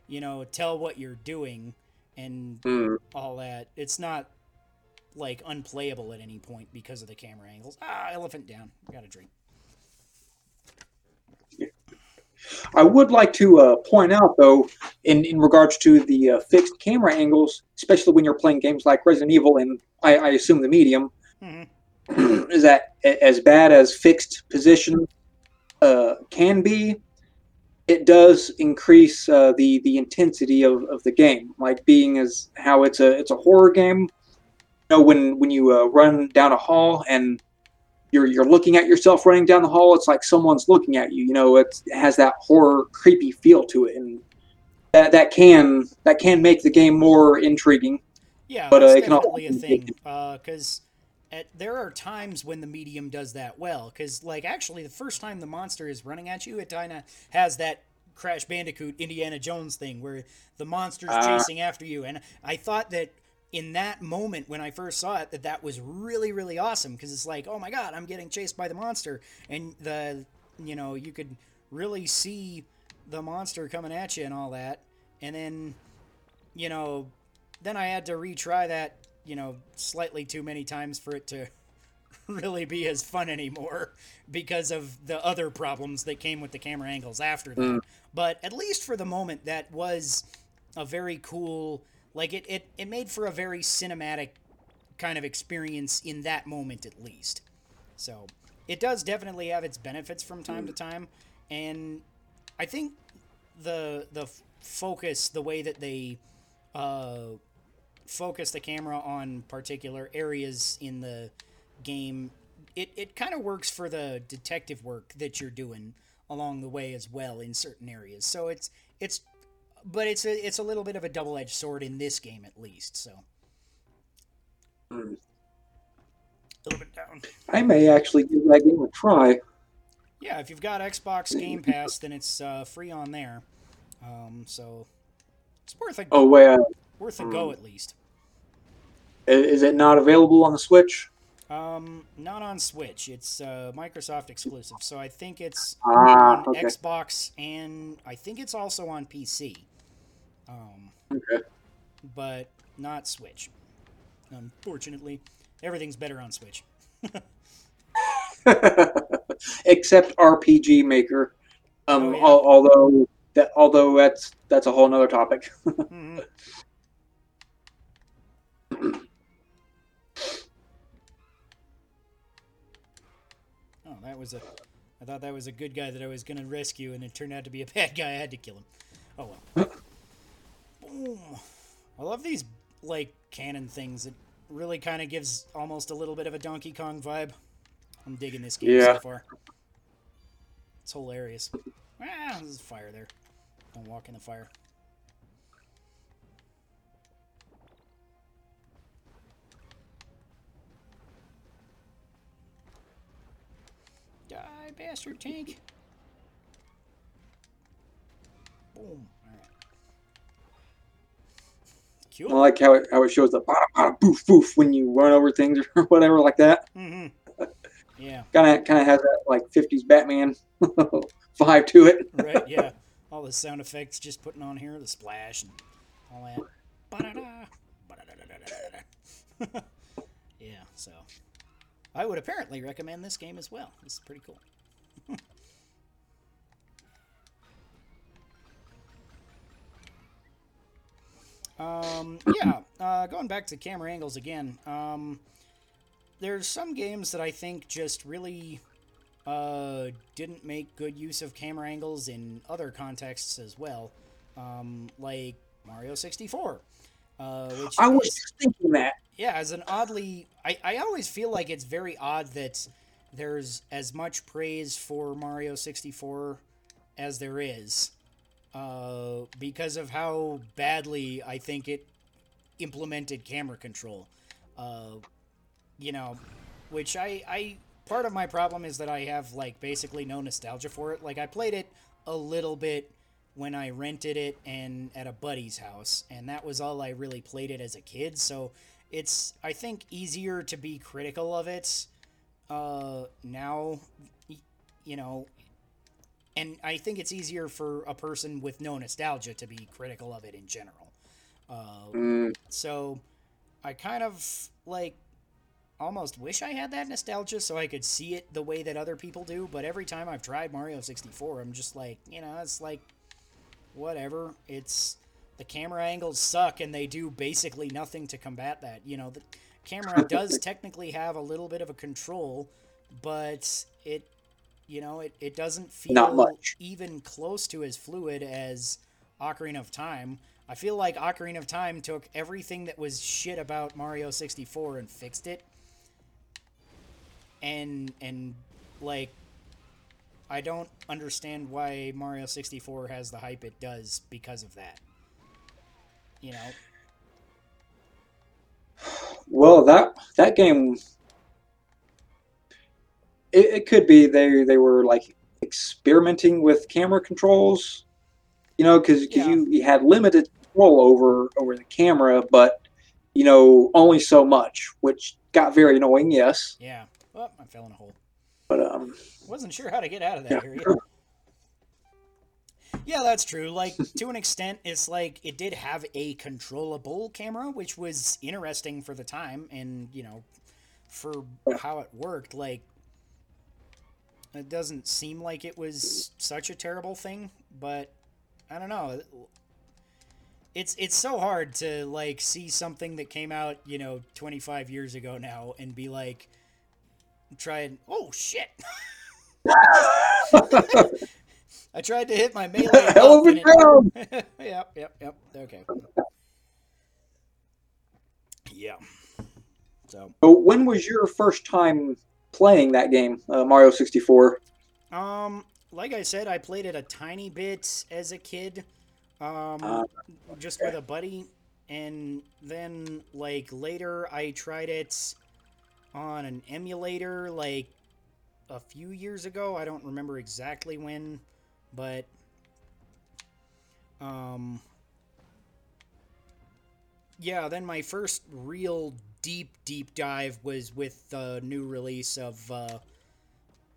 you know, tell what you're doing and Hmm. all that. It's not like unplayable at any point because of the camera angles. Ah, elephant down. Got a drink. I would like to uh, point out, though, in, in regards to the uh, fixed camera angles, especially when you're playing games like Resident Evil and I, I assume the medium, Mhm. is that as bad as fixed position uh, can be, it does increase uh, the the intensity of, of the game. Like being as how it's a it's a horror game. You know, when when you uh, run down a hall and you're you're looking at yourself running down the hall, it's like someone's looking at you. You know, it's, it has that horror, creepy feel to it, and that that can that can make the game more intriguing. Yeah, But, uh, it can definitely a thing. Because at there are times when the medium does that well. Because like actually, the first time the monster is running at you, it kind of has that Crash Bandicoot Indiana Jones thing where the monster's Ah. chasing after you, and I thought that in that moment when I first saw it that that was really really awesome because it's like oh my god I'm getting chased by the monster and the you know you could really see the monster coming at you and all that and then you know then I had to retry that, you know, slightly too many times for it to [laughs] really be as fun anymore [laughs] because of the other problems that came with the camera angles after that. Mm. But at least for the moment, that was a very cool, like it, it, it made for a very cinematic kind of experience in that moment at least. So it does definitely have its benefits from time to time. And I think the, the focus, the way that they, uh, focus the camera on particular areas in the game, it, it kind of works for the detective work that you're doing along the way as well in certain areas. So it's it's but it's a it's a little bit of a double edged sword in this game at least. So a little bit down. I may actually give that game a try. Yeah, if you've got Xbox Game Pass, then it's uh, free on there. Um, so it's worth a Oh wait, uh, worth a go at least. is it not available on the Switch? Um, not on Switch. It's uh, Microsoft exclusive, so I think it's Ah, on okay. Xbox and I think it's also on PC. Um, Okay. but not Switch. Unfortunately, everything's better on Switch. [laughs] Except RPG Maker. Um, Oh, yeah. al- although that although that's that's a whole nother topic. [laughs] Mhm. oh, that was a. I thought that was a good guy that I was going to rescue, and it turned out to be a [laughs] bad guy. I had to kill him. Oh well. I love these like cannon things. It really kind of gives almost a little bit of a Donkey Kong vibe. I'm digging this game Yeah. so far. It's hilarious. Ah, there's a fire there. Don't walk in the fire. Die, bastard tank. Boom. Alright. I like how it how it shows the bada bada boof boof when you run over things [laughs] or whatever like that. hmm Yeah, Kind of kind of has that like '50s Batman [laughs] vibe to it. right, [laughs] yeah. All the sound effects just putting on here, the splash and all that. Ba-da-da, ba-da-da-da-da-da-da. yeah, so. I would apparently recommend this game as well. This is pretty cool. Um, yeah, uh, going back to camera angles again. Um, there's some games that I think just really uh, didn't make good use of camera angles in other contexts as well, um, like Mario 64. Uh, which I was is- thinking that. yeah, as an oddly, I, I always feel like it's very odd that there's as much praise for Mario 64 as there is, uh, because of how badly I think it implemented camera control. Uh, you know, which I, I, part of my problem is that I have like basically no nostalgia for it. Like I played it a little bit when I rented it and at a buddy's house, and that was all I really played it as a kid. So it's I think easier to be critical of it uh, now, you know, and I think it's easier for a person with no nostalgia to be critical of it in general. Uh, Mm, so I kind of like almost wish I had that nostalgia so I could see it the way that other people do. But every time I've tried Mario 64, I'm just like, you know, it's like whatever. It's the camera angles suck and they do basically nothing to combat that. You know, the camera does [laughs] technically have a little bit of a control, but it you know, it, it doesn't feel Not much. even close to as fluid as Ocarina of Time. I feel like Ocarina of Time took everything that was shit about Mario 64 and fixed it. And and like I don't understand why Mario 64 has the hype it does because of that. You know, [sighs] well, that that game, it, it could be they they were like experimenting with camera controls, you know, because Yeah. you, you had limited control over over the camera, but you know only so much, which got very annoying. Yes, yeah. Oh, I fell in a hole. but um, Wasn't sure how to get out of that Yeah. area. Yeah, that's true. Like to an extent, it's like it did have a controllable camera, which was interesting for the time, and you know, for how it worked. Like, it doesn't seem like it was such a terrible thing, but I don't know. It's it's so hard to like see something that came out, you know, 25 years ago now, and be like, try and oh shit. [laughs] I tried to hit my melee. hell of a it- ground. [laughs] yep, yep, yep. Okay. Yeah. So, So when was your first time playing that game, uh, Mario sixty four? um, like I said, I played it a tiny bit as a kid, um, Uh, just with a buddy, and then like later I tried it on an emulator, like a few years ago. I don't remember exactly when, but um, yeah. Then my first real deep deep dive was with the new release of uh,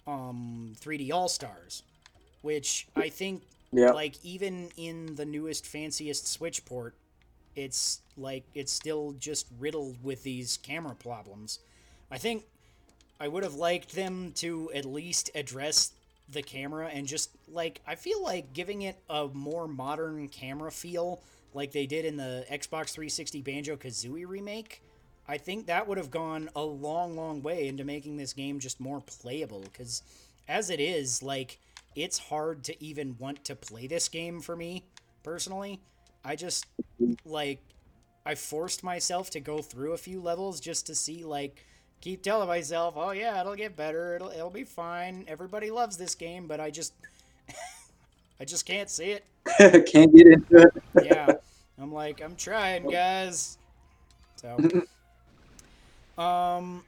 um 3D All Stars, which I think Yeah. like even in the newest fanciest Switch port, it's like it's still just riddled with these camera problems. I think I would have liked them to at least address the camera and just like I feel like giving it a more modern camera feel like they did in the Xbox 360 Banjo Kazooie remake. I think that would have gone a long, long way into making this game just more playable. Because as it is, like, it's hard to even want to play this game for me personally. I just, like, I forced myself to go through a few levels just to see, like, keep telling myself, oh yeah, it'll get better, it'll, it'll be fine. Everybody loves this game, but I just, [laughs] I just can't see it [laughs] Can't get into it. yeah. I'm like, I'm trying, guys. So, [laughs] um,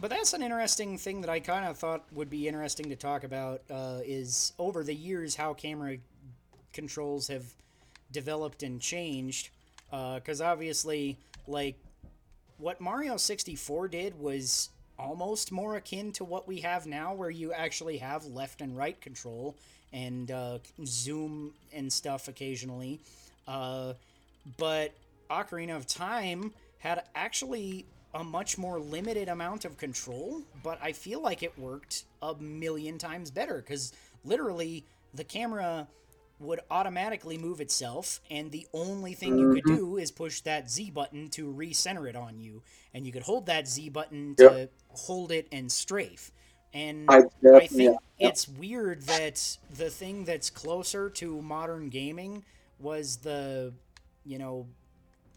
but that's an interesting thing that I kind of thought would be interesting to talk about. Uh, is over the years how camera controls have developed and changed. Uh, Because obviously, like, what Mario 64 did was almost more akin to what we have now, where you actually have left and right control and uh, zoom and stuff occasionally. Uh, but Ocarina of Time had actually a much more limited amount of control, but I feel like it worked a million times better because literally the camera would automatically move itself, and the only thing you could mm-hmm. do is push that Z button to recenter it on you, and you could hold that Z button to hold it and strafe. And I, I think yeah. it's weird that the thing that's closer to modern gaming was the, you know,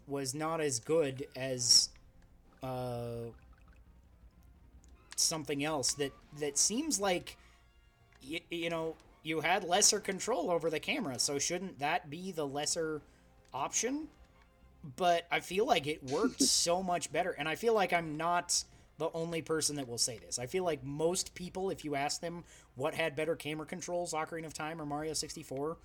was not as good as uh, something else that that seems like, y- you know, you had lesser control over the camera, so shouldn't that be the lesser option? But I feel like it worked [laughs] so much better, and I feel like I'm not the only person that will say this. I feel like most people, if you ask them what had better camera controls, Ocarina of Time or Mario 64,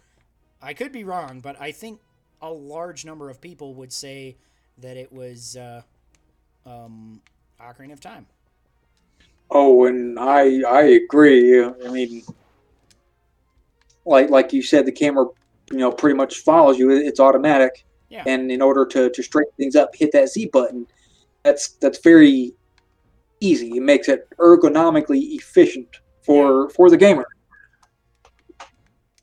I could be wrong, but I think a large number of people would say that it was uh, um, Ocarina of Time. Oh, and I I agree. I mean, like like you said, the camera you know pretty much follows you. It's automatic. Yeah. And in order to, to straighten things up, hit that Z button. That's that's very easy. It makes it ergonomically efficient for for the gamer.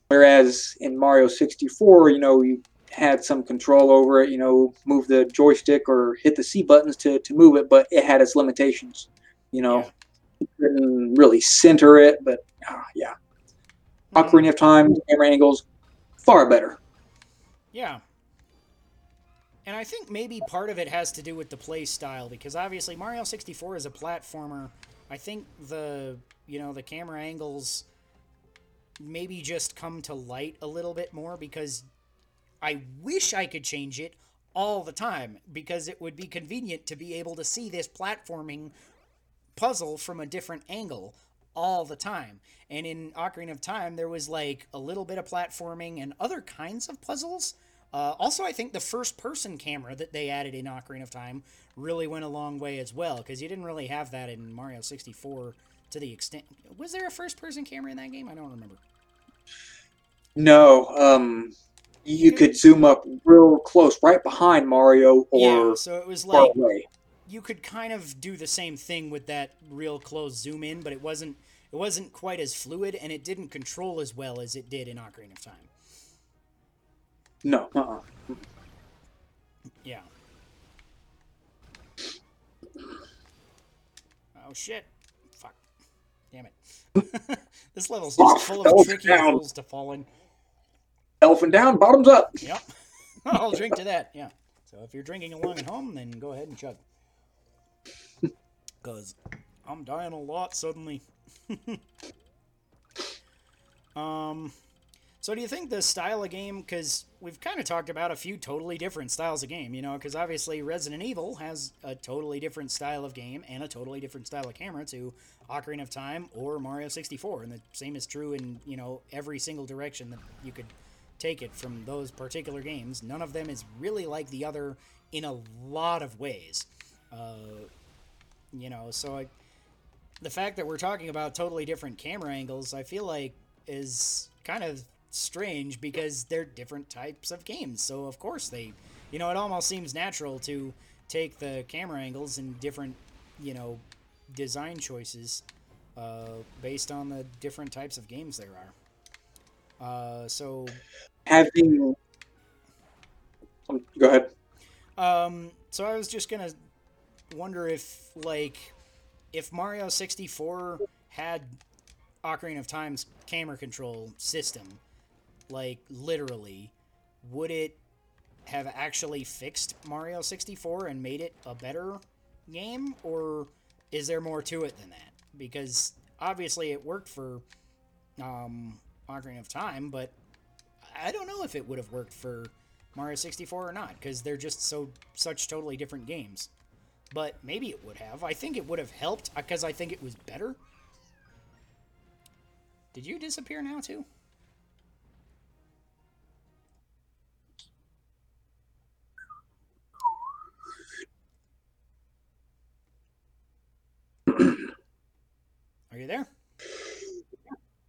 Whereas in Mario 64, you know, you had some control over it, you know, move the joystick or hit the C buttons to, to move it, but it had its limitations. You know, Yeah. you couldn't really center it, but ah, yeah. Mhm. Ocarina of Time, camera angles, far better. Yeah. And I think maybe part of it has to do with the play style because obviously Mario 64 is a platformer. I think the, you know, the camera angles maybe just come to light a little bit more because I wish I could change it all the time because it would be convenient to be able to see this platforming puzzle from a different angle all the time. And in Ocarina of Time, there was like a little bit of platforming and other kinds of puzzles. Uh, also, I think the first person camera that they added in Ocarina of Time really went a long way as well because you didn't really have that in Mario 64 to the extent. Was there a first person camera in that game? I don't remember. No, um, you could zoom up real close, right behind Mario yeah, or so it was far like away. you could kind of do the same thing with that real close zoom in, but it wasn't it wasn't quite as fluid and it didn't control as well as it did in Ocarina of Time. No, uh-uh. Yeah. Oh shit. Fuck. Damn it. [laughs] this level's just full of tricky down. holes to fall in. Elephant down, bottoms up. Yep. [laughs] I'll drink to that. Yeah. So if you're drinking along at home, then go ahead and chug. [laughs] Because I'm dying a lot suddenly. [laughs] um, so do you think the style of game? Because we've kind of talked about a few totally different styles of game, you know. Because obviously Resident Evil has a totally different style of game and a totally different style of camera to Ocarina of Time or Mario 64, and the same is true in you know every single direction that you could take it from those particular games. None of them is really like the other in a lot of ways. Uh, you know, so I, the fact that we're talking about totally different camera angles, I feel like is kind of strange because they're different types of games. So of course they, you know, it almost seems natural to take the camera angles and different, you know, design choices uh, based on the different types of games there are. Uh, so Having. um, Go ahead. Um, so I was just gonna wonder if, like, if Mario 64 had Ocarina of Time's camera control system, like, literally, would it have actually fixed Mario 64 and made it a better game? Or is there more to it than that? Because obviously it worked for um, Ocarina of Time, but I don't know if it would have worked for Mario 64 or not because they're just so such totally different games. But maybe it would have. I think it would have helped uh, because I think it was better. Did you disappear now too? Are you there?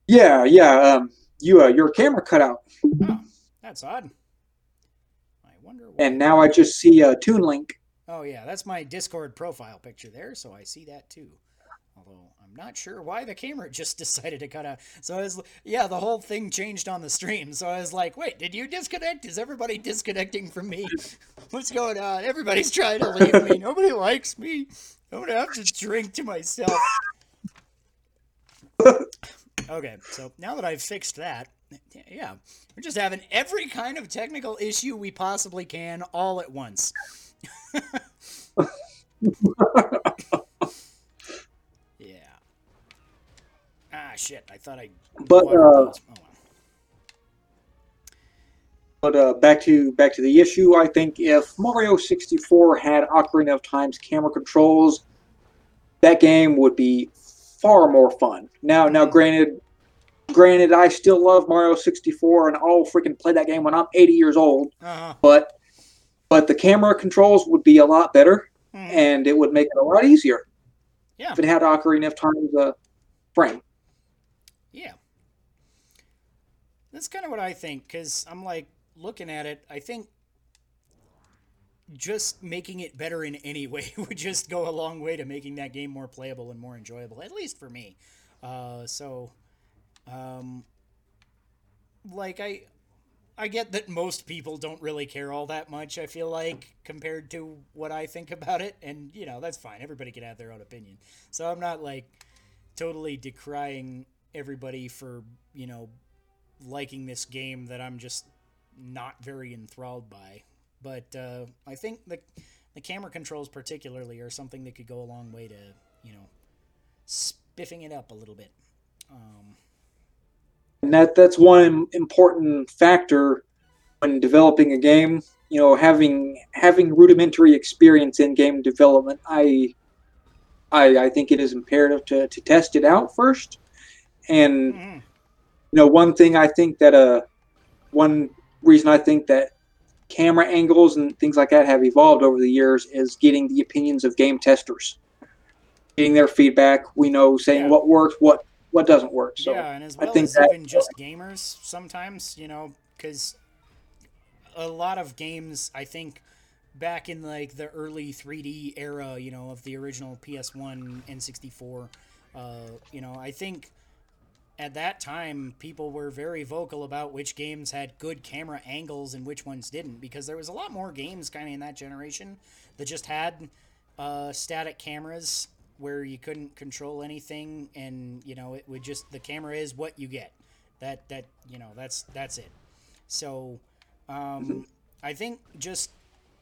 Yeah, yeah. Um, you, uh, your camera cut out, Oh, that's odd. I wonder why. and now I just see a Toon Link. Oh yeah, that's my Discord profile picture there, so I see that too. Although I'm not sure why the camera [laughs] just decided to cut out. So I was, yeah, the whole thing changed on the stream. So I was like, wait, did you disconnect? Is everybody disconnecting from me? [laughs] What's going on? Everybody's trying to leave me. Nobody likes me. I'm gonna have to drink to myself. [laughs] Okay, so now that I've fixed that, yeah, we're just having every kind of technical issue we possibly can all at once. [laughs] yeah. Ah, shit. I thought I. But uh. Oh, but uh, back to back to the issue. I think if Mario 64 had Ocarina of Time's camera controls, that game would be far more fun. Now, now, granted, granted, I still love Mario 64, and I'll freaking play that game when I'm 80 years old. Uh-huh. But but the camera controls would be a lot better, Mhm. and it would make it a lot easier Yeah. if it had Ocarina of Time's uh, frame. Yeah. That's kind of what I think, because I'm like looking at it. I think just making it better in any way [laughs] would just go a long way to making that game more playable and more enjoyable, at least for me. Uh, so, um, like I, I get that most people don't really care all that much. I feel like compared to what I think about it, and you know that's fine. Everybody can have their own opinion. So I'm not like totally decrying everybody for you know liking this game that I'm just not very enthralled by. But uh, I think the the camera controls particularly are something that could go a long way to you know spiffing it up a little bit. Um, and that that's one important factor when developing a game. You know, having having rudimentary experience in game development, I I, I think it is imperative to, to test it out first. And mhm. you know, one thing I think that uh, one reason I think that camera angles and things like that have evolved over the years is getting the opinions of game testers, getting their feedback. We know saying Yeah. what works, what what doesn't work. So yeah, and as well I think as that- even just gamers sometimes, you know, because a lot of games, I think, back in like the early 3D era, you know, of the original PS1 N64, uh, you know, I think at that time people were very vocal about which games had good camera angles and which ones didn't because there was a lot more games kind of in that generation that just had uh, static cameras where you couldn't control anything and you know it would just the camera is what you get. That that you know that's that's it. So um, i think just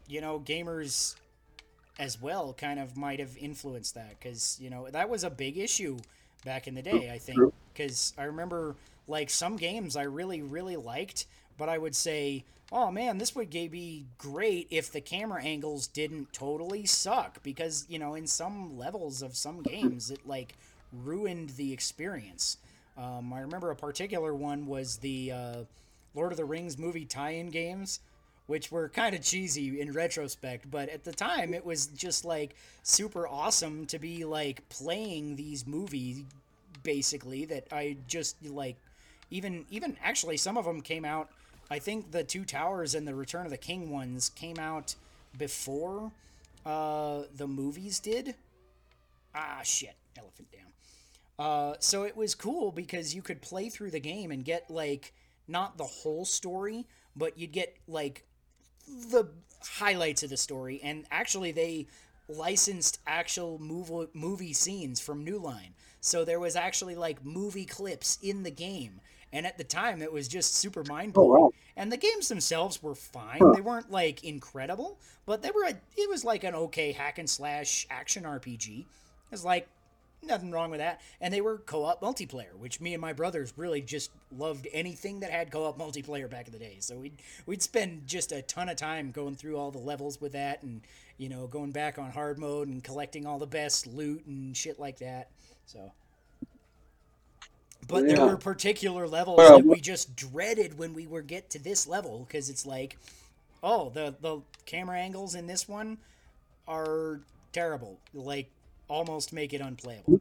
you know gamers as well kind of might have influenced that because you know that was a big issue back in the day i think because i remember like some games i really really liked but i would say oh man this would be great if the camera angles didn't totally suck because you know in some levels of some games it like ruined the experience. Um, i remember a particular one was the uh, lord of the rings movie tie-in games which were kind of cheesy in retrospect, but at the time it was just like super awesome to be like playing these movies basically that I just like even even actually some of them came out I think the Two Towers and the Return of the King ones came out before uh, the movies did. Ah shit, elephant down. Uh, so it was cool because you could play through the game and get like not the whole story, but you'd get like the highlights of the story. And actually, they licensed actual movie movie scenes from New Line, so there was actually like movie clips in the game. And at the time, it was just super mind blowing. Oh, wow. And the games themselves were fine. They weren't like incredible, but they were. A, it was like an okay hack and slash action RPG. It was like nothing wrong with that. And they were co-op multiplayer, which me and my brothers really just loved anything that had co-op multiplayer back in the day. So we'd we'd spend just a ton of time going through all the levels with that, and you know going back on hard mode and collecting all the best loot and shit like that. So. But there were particular levels Well, that we just dreaded when we were get to this level because it's like, oh, the the camera angles in this one are terrible. Like almost make it unplayable.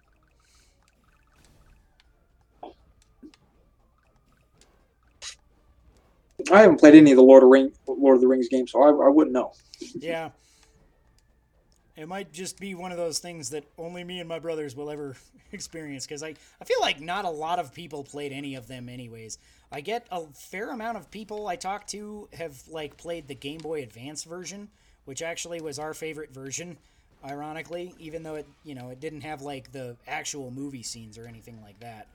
I haven't played any of the Lord of Ring Lord of the Rings games, so I, I wouldn't know. Yeah. It might just be one of those things that only me and my brothers will ever [laughs] experience because I, I feel like not a lot of people played any of them anyways. I get a fair amount of people I talk to have like played the Game Boy Advance version, which actually was our favorite version, ironically, even though it you know it didn't have like the actual movie scenes or anything like that.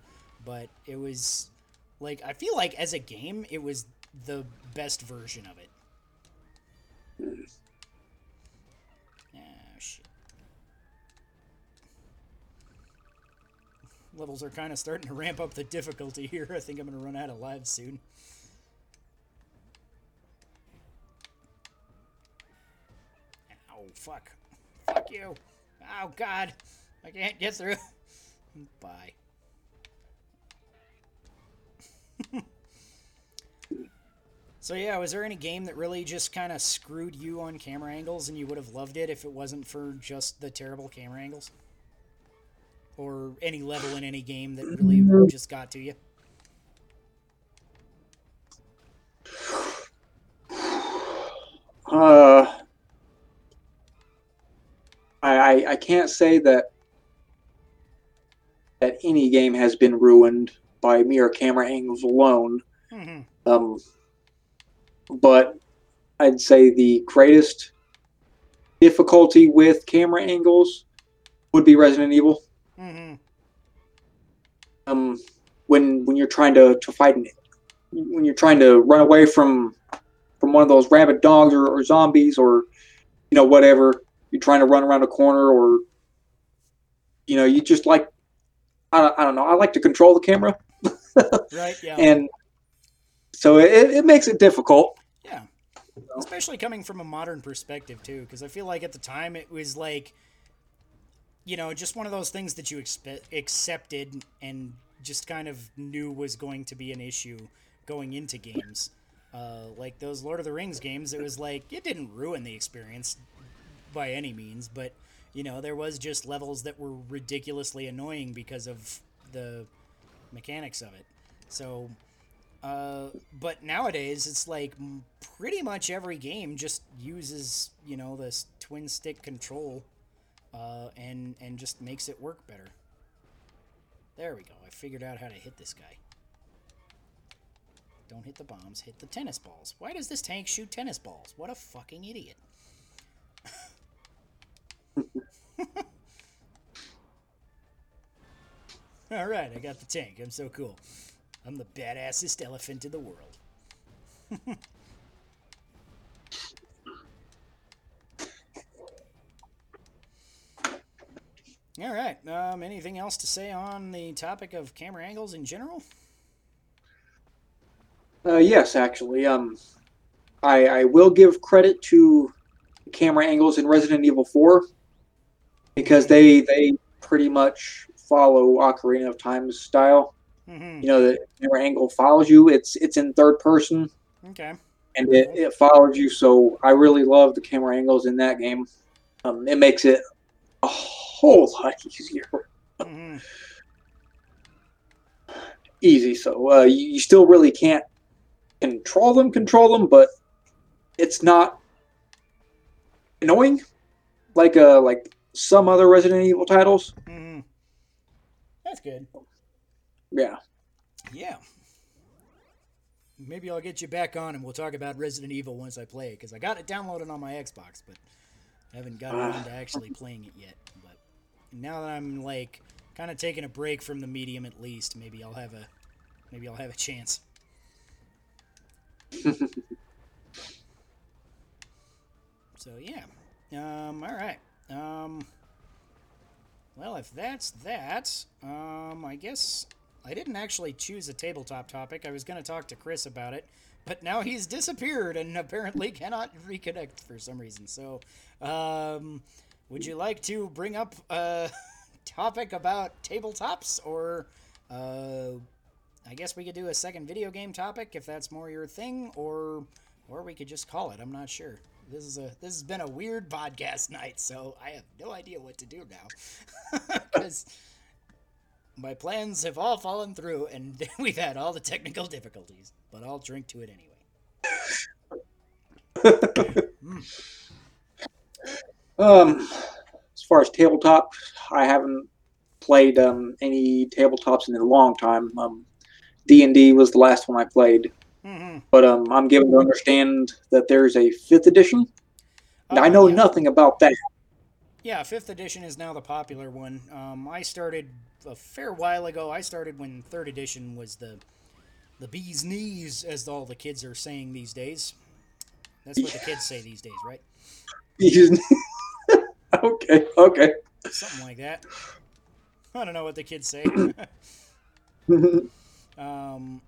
But it was like I feel like as a game it was the best version of it. Hmm. Levels are kind of starting to ramp up the difficulty here. I think I'm going to run out of lives soon. Ow, fuck. Fuck you. Oh, God. I can't get through. [laughs] Bye. [laughs] So yeah, was there any game that really just kind of screwed you on camera angles and you would have loved it if it wasn't for just the terrible camera angles? Or any level in any game that really just got to you? Uh, I, I I can't say that that any game has been ruined by mere camera angles alone. hmm Um, but I'd say the greatest difficulty with camera angles would be Resident Evil. Hmm Um, when when you're trying to, to fight an, when you're trying to run away from from one of those rabid dogs or, or zombies or you know whatever you're trying to run around a corner or you know you just like I, don't- I don't know I like to control the camera [laughs] Right. Yeah. and so it, it makes it difficult Yeah. Especially coming from a modern perspective too, because I feel like at the time it was like, you know, just one of those things that you expe- accepted and just kind of knew was going to be an issue going into games. Uh, like those Lord of the Rings games, it was like it didn't ruin the experience by any means, but you know there was just levels that were ridiculously annoying because of the mechanics of it. So uh, but nowadays, it's like pretty much every game just uses you know this twin stick control, uh, and and just makes it work better. There we go. I figured out how to hit this guy. Don't hit the bombs. Hit the tennis balls. Why does this tank shoot tennis balls? What a fucking idiot. [laughs] All right, I got the tank. I'm so cool. I'm the badassest elephant in the world. [laughs] All right. Um, anything else to say on the topic of camera angles in general? uh, yes actually um I, I will give credit to camera angles in Resident Evil 4 because they they pretty much follow Ocarina of Time's style Mm-hmm. you know the camera angle follows you it's it's in third person Okay. and it, it follows you so i really love the camera angles in that game um, it makes it a whole lot easier Mm-hmm. easy so uh, you, you still really can't control them control them but it's not annoying like uh like some other resident evil titles Mm-hmm. That's good. yeah Yeah. Maybe I'll get you back on and we'll talk about Resident Evil once I play it because I got it downloaded on my Xbox, but I haven't gotten around to actually playing it yet. Now that I'm like kind of taking a break from the medium at least, maybe I'll have a maybe I'll have a chance. [laughs] So yeah. Um, all right. Um, well, if that's that, um, I guess I didn't actually choose a tabletop topic. I was going to talk to Chris about it, but now he's disappeared and apparently [laughs] cannot reconnect for some reason. So, um, would you like to bring up a [laughs] topic about tabletops, or uh, I guess we could do a second video game topic if that's more your thing, or or we could just call it. I'm not sure. This is a this has been a weird podcast night, so I have no idea what to do now [laughs] because my plans have all fallen through and [laughs] we've had all the technical difficulties. But I'll drink to it anyway. Um, as far as tabletop, I haven't played um, any tabletops in a long time. Um, D and D was the last one I played, Mm-hmm. but um, I'm given to understand that there's a fifth edition. I know yeah. nothing about that. Yeah, fifth edition is now the popular one. Um, I started a fair while ago. I started when third edition was the the bee's knees, as all the kids are saying these days. That's what the kids say these days, right? [laughs] [laughs] okay, okay. Something like that. I don't know what the kids say. [coughs] [laughs] um,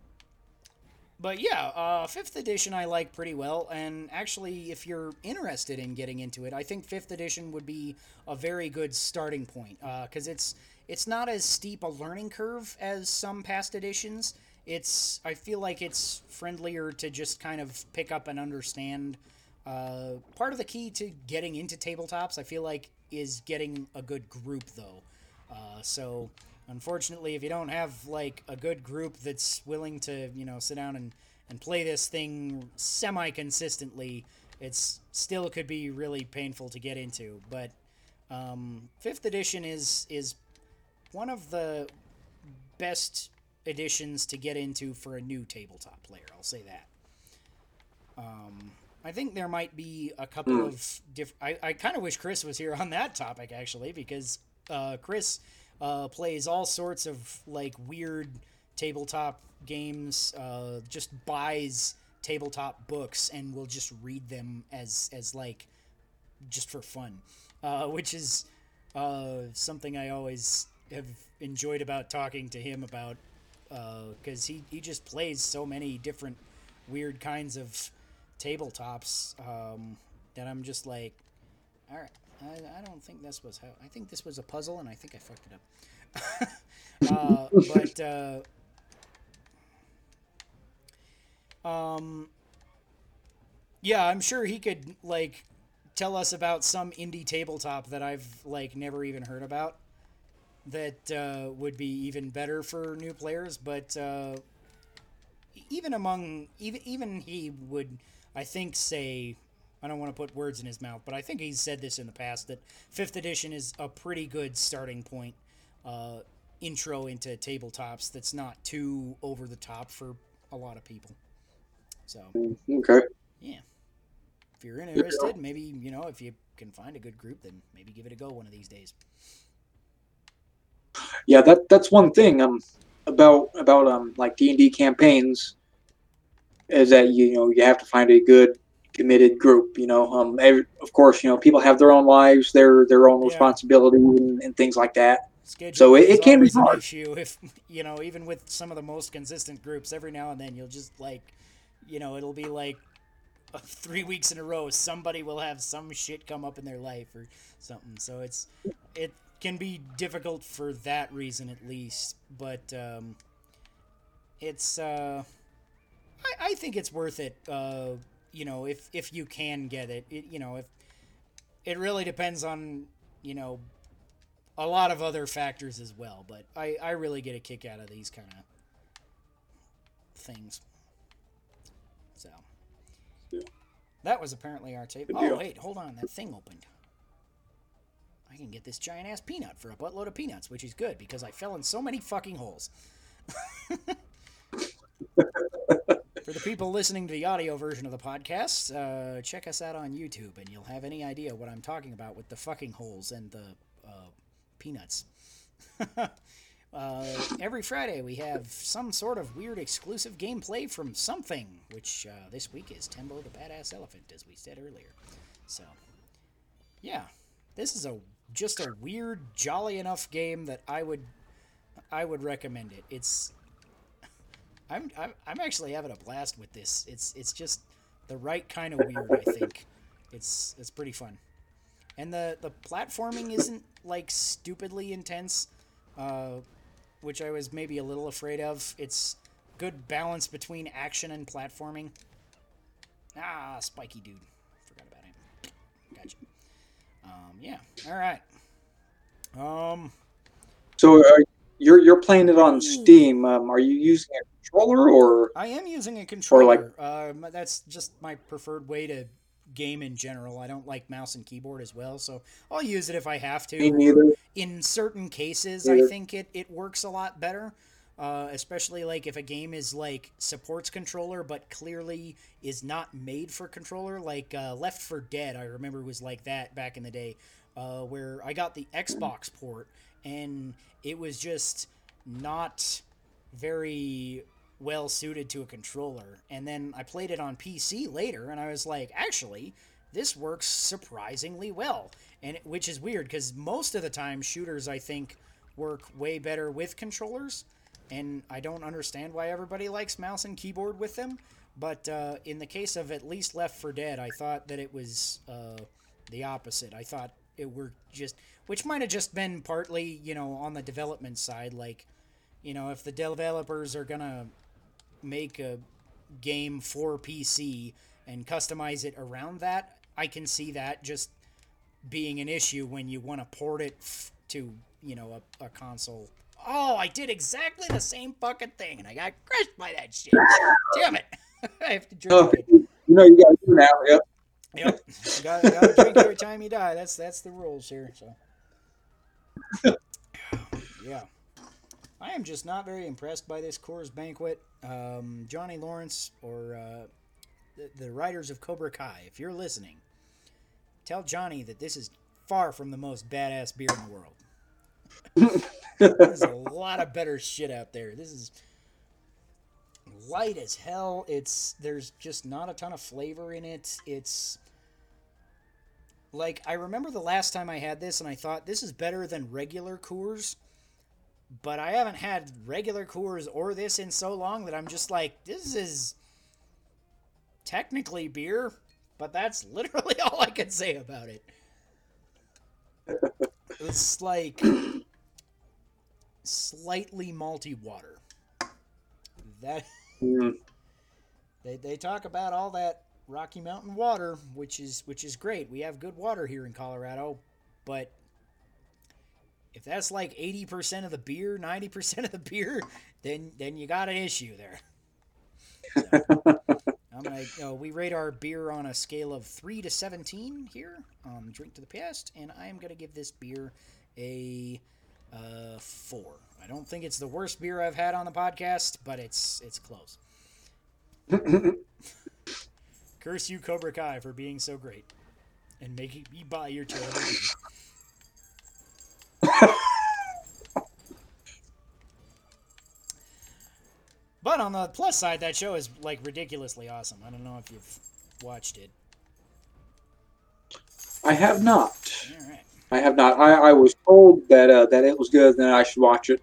but yeah, uh, fifth edition I like pretty well, and actually, if you're interested in getting into it, I think fifth edition would be a very good starting point because it's it's not as steep a learning curve as some past editions. It's I feel like it's friendlier to just kind of pick up and understand. Uh, part of the key to getting into tabletops, I feel like, is getting a good group though. Uh, so unfortunately, if you don't have like a good group that's willing to, you know, sit down and, and play this thing semi consistently, it's still could be really painful to get into. But Um, fifth edition is is one of the best editions to get into for a new tabletop player. I'll say that. Um, I think there might be a couple Hmm. of different. I, I kind of wish Chris was here on that topic actually because uh, Chris uh, plays all sorts of like weird tabletop games. Uh, just buys tabletop books and will just read them as as like just for fun, uh, which is uh, something I always have enjoyed about talking to him about because he, he just plays so many different weird kinds of tabletops um, that I'm just like, all right, I, I don't think this was how I think this was a puzzle and I think I fucked it up. [laughs] uh, but uh, um, yeah, I'm sure he could like tell us about some indie tabletop that I've like never even heard about that uh, would be even better for new players. But uh, even among even even he would, I think, say. I don't want to put words in his mouth, but I think he's said this in the past that fifth edition is a pretty good starting point, uh, intro into tabletops. That's not too over the top for a lot of people. So Okay. yeah, if you're interested, maybe you know if you can find a good group, then maybe give it a go one of these days. Yeah, that that's one thing um about about um like D and D campaigns is that you know you have to find a good committed group. You know, um, every, of course, you know people have their own lives, their their own Yeah. responsibilities, and, and things like that. Schedule So it- it can be always an hard. issue if [laughs] you know even with some of the most consistent groups. Every now and then you'll just like, you know, it'll be like [laughs] three weeks in a row. Somebody will have some shit come up in their life or something. So it's it can be difficult for that reason at least. But um, it's uh, I, I think it's worth it. Uh, you know, if if you can get it, it you know if it really depends on you know a lot of other factors as well, but I, I really get a kick out of these kind of things. So Yeah. that was apparently our tape. Oh wait, hold on, that thing opened. I can get this giant ass peanut for a buttload of peanuts, which is good because I fell in so many fucking holes. [laughs] [laughs] For the people listening to the audio version of the podcast, uh, check us out on YouTube, and you'll have any idea what I'm talking about with the fucking holes and the uh, peanuts. [laughs] uh, every Friday, we have some sort of weird exclusive gameplay from something, which uh, this week is Tembo the Badass Elephant, as we said earlier. So, yeah, this is a just a weird, jolly enough game that I would I would recommend it. It's I'm, I'm I'm actually having a blast with this. It's it's just the right kind of weird. I think it's it's pretty fun, and the the platforming isn't like stupidly intense, uh, which I was maybe a little afraid of. It's good balance between action and platforming. Ah, spiky dude, forgot about him. Gotcha. Um, yeah. All right. Um. So uh, you're you're playing it on Steam. Um, are you using a controller or? I am using a controller. like- um, that's just my preferred way to game in general. I don't like mouse and keyboard as well, so I'll use it if I have to. Me neither. In certain cases, I think it, it works a lot better. Uh, especially like if a game is like supports controller but clearly is not made for controller like uh, Left 4 Dead i remember was like that back in the day uh, where i got the xbox port and it was just not very well suited to a controller. And then I played it on PC later, and I was like, actually, this works surprisingly well. And it, which is weird because most of the time shooters I think work way better with controllers, and I don't understand why everybody likes mouse and keyboard with them. But uh, in the case of at least Left 4 Dead, I thought that it was uh, the opposite. I thought it were just, which might have just been partly, you know, on the development side. Like, you know, if the developers are gonna make a game for PC and customize it around that, I can see that just being an issue when you want to port it f- to, you know, a, a console. Oh, I did exactly the same fucking thing, and I got crushed by that shit. Damn it! [laughs] I have to drink Oh, it. you know you got to do now. Yep. Yep. got to drink every time you die. That's that's the rules here. So. [sighs] yeah. I am just not very impressed by this Coors Banquet. Um, Johnny Lawrence or uh, the, the writers of Cobra Kai, if you're listening, tell Johnny that this is far from the most badass beer in the world. There's a lot of better shit out there. This is light as hell. It's there's just not a ton of flavor in it. It's like I remember the last time I had this and I thought this is better than regular Coors. But I haven't had regular Coors or this in so long that I'm just like this is technically beer, but that's [laughs] literally all I can say about it. It's like slightly malty water. That Mm, they, they talk about all that Rocky Mountain water, which is which is great. We have good water here in Colorado, but if that's like eighty percent of the beer, ninety percent of the beer, then then you got an issue there. So, I'm gonna. Know, we rate our beer on a scale of three to seventeen here on Drink to the Past, and I am gonna give this beer a uh, four. I don't think it's the worst beer I've had on the podcast, but it's it's close. [laughs] Curse you, Cobra Kai, for being so great and making me buy your terrible beer. But on the plus side, that show is like ridiculously awesome. I don't know if you've watched it. I have not. All right. I have not. I, I was told that uh, that it was good, and that I should watch it.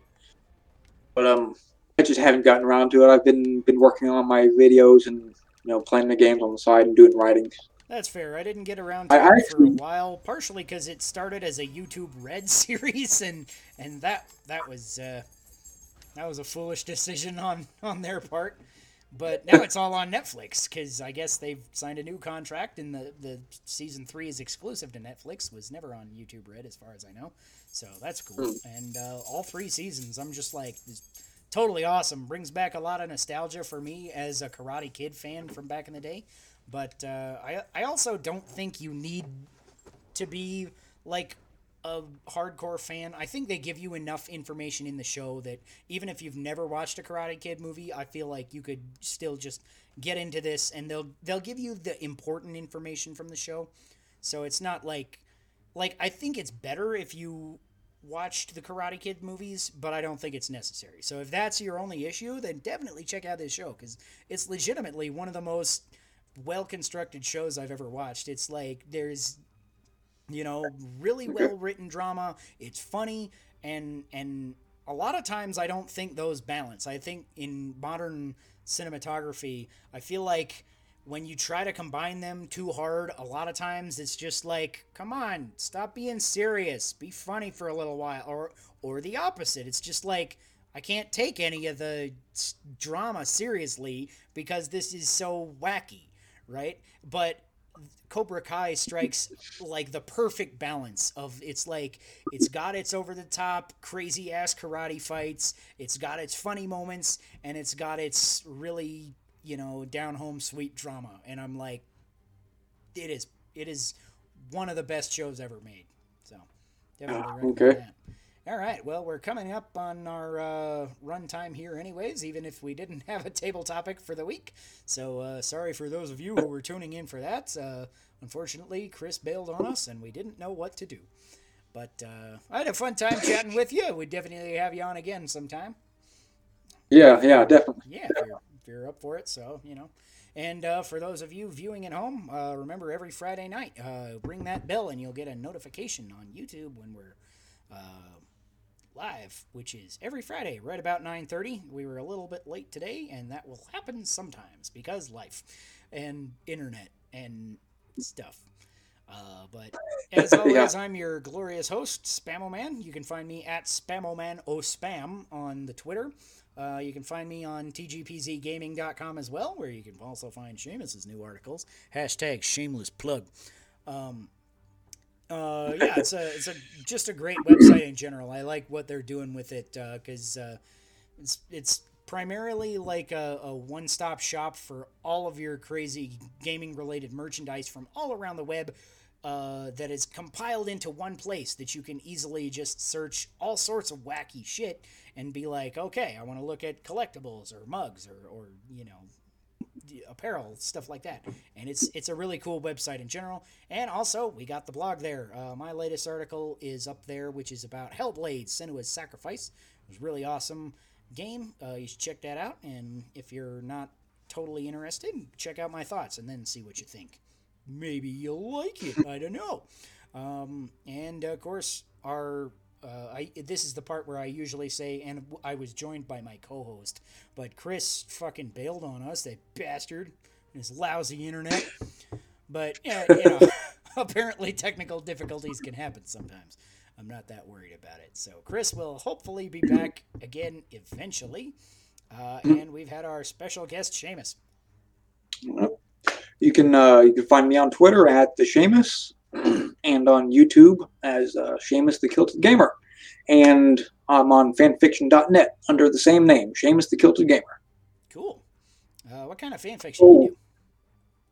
But um, I just haven't gotten around to it. I've been been working on my videos and you know playing the games on the side and doing writing. That's fair. I didn't get around to I- it for a while, partially because it started as a YouTube Red [laughs] series, and and that that was uh, that was a foolish decision [laughs] on on their part. But now it's all on Netflix because I guess they've signed a new contract, and the the season three is exclusive to Netflix. Was never on YouTube Red, as far as I know. So that's cool. And uh, all three seasons, I'm just like totally awesome. Brings back a lot of nostalgia for me as a Karate Kid fan from back in the day. But uh, I I also don't think you need to be like a hardcore fan. I think they give you enough information in the show that even if you've never watched a Karate Kid movie, I feel like you could still just get into this and they'll they'll give you the important information from the show. So it's not like like I think it's better if you watched the Karate Kid movies, but I don't think it's necessary. So if that's your only issue, then definitely check out this show cuz it's legitimately one of the most well constructed shows I've ever watched. It's like there's you know [laughs] really well written drama. It's funny and and a lot of times I don't think those balance. I think in modern cinematography, I feel like when you try to combine them too hard, a lot of times it's just like, come on, stop being serious, be funny for a little while, or or the opposite. It's just like I can't take any of the drama seriously because this is so wacky, right? But Cobra Kai strikes like the perfect balance of it's like it's got its over the top crazy ass karate fights, it's got its funny moments, and it's got its really you know down home sweet drama. And I'm like, it is it is one of the best shows ever made. So definitely recommend okay. that. All right, well, we're coming up on our uh, run time here, anyways, even if we didn't [laughs] have a table topic for the week. So, uh, sorry for those of you who were tuning in for that. Uh, unfortunately, Chris bailed on us and we didn't know what to do. But uh, I had a fun time chatting with you. We'd definitely have you on again sometime. Yeah, yeah, definitely. Yeah, if you're, if you're up for it. So, you know. And uh, for those of you viewing at home, uh, remember every Friday night, uh, ring that bell and you'll get a notification on YouTube when we're uh, live, which is every Friday, right about 9:30. We were a little bit late today, and that will happen sometimes because life and internet and stuff. Uh, but [laughs] as always, I'm your glorious host, Spamoman. You can find me at Spamoman O Spam on the Twitter. Uh, you can find me on tgpzgaming.com as well, where you can also find Seumas's new articles. Hashtag shameless plug. Um, uh, yeah, it's a it's a just a great website in general. I like what they're doing with it because uh, it's it's primarily like a, a one-stop shop for all of your crazy gaming-related merchandise from all around the web. Uh, that is compiled into one place that you can easily just search all sorts of wacky shit and be like, okay, I want to look at collectibles or mugs or, or you know apparel stuff like that. And it's it's a really cool website in general. And also we got the blog there. Uh, my latest article is up there which is about hellblade senua's sacrifice. It was really awesome game. Uh, you should check that out. And if you're not totally interested check out my thoughts and then see what you think. Maybe you'll like it. I don't know. Um, and of course our uh, I this is the part where I usually say, and I was joined by my co-host, but Chris fucking bailed on us, that bastard, his lousy internet. But yeah, you know, [laughs] apparently technical difficulties can happen sometimes. I'm not that worried about it. So Chris will hopefully be back again eventually, uh, and we've had our special guest Seumas. You can uh, you can find me on Twitter at the Seumas [clears throat] and on YouTube as uh, Seumas the Kilted Gamer, and I'm on fanfiction.net under the same name, Seumas the Kilted Gamer. Cool. Uh, what kind of fan fiction do you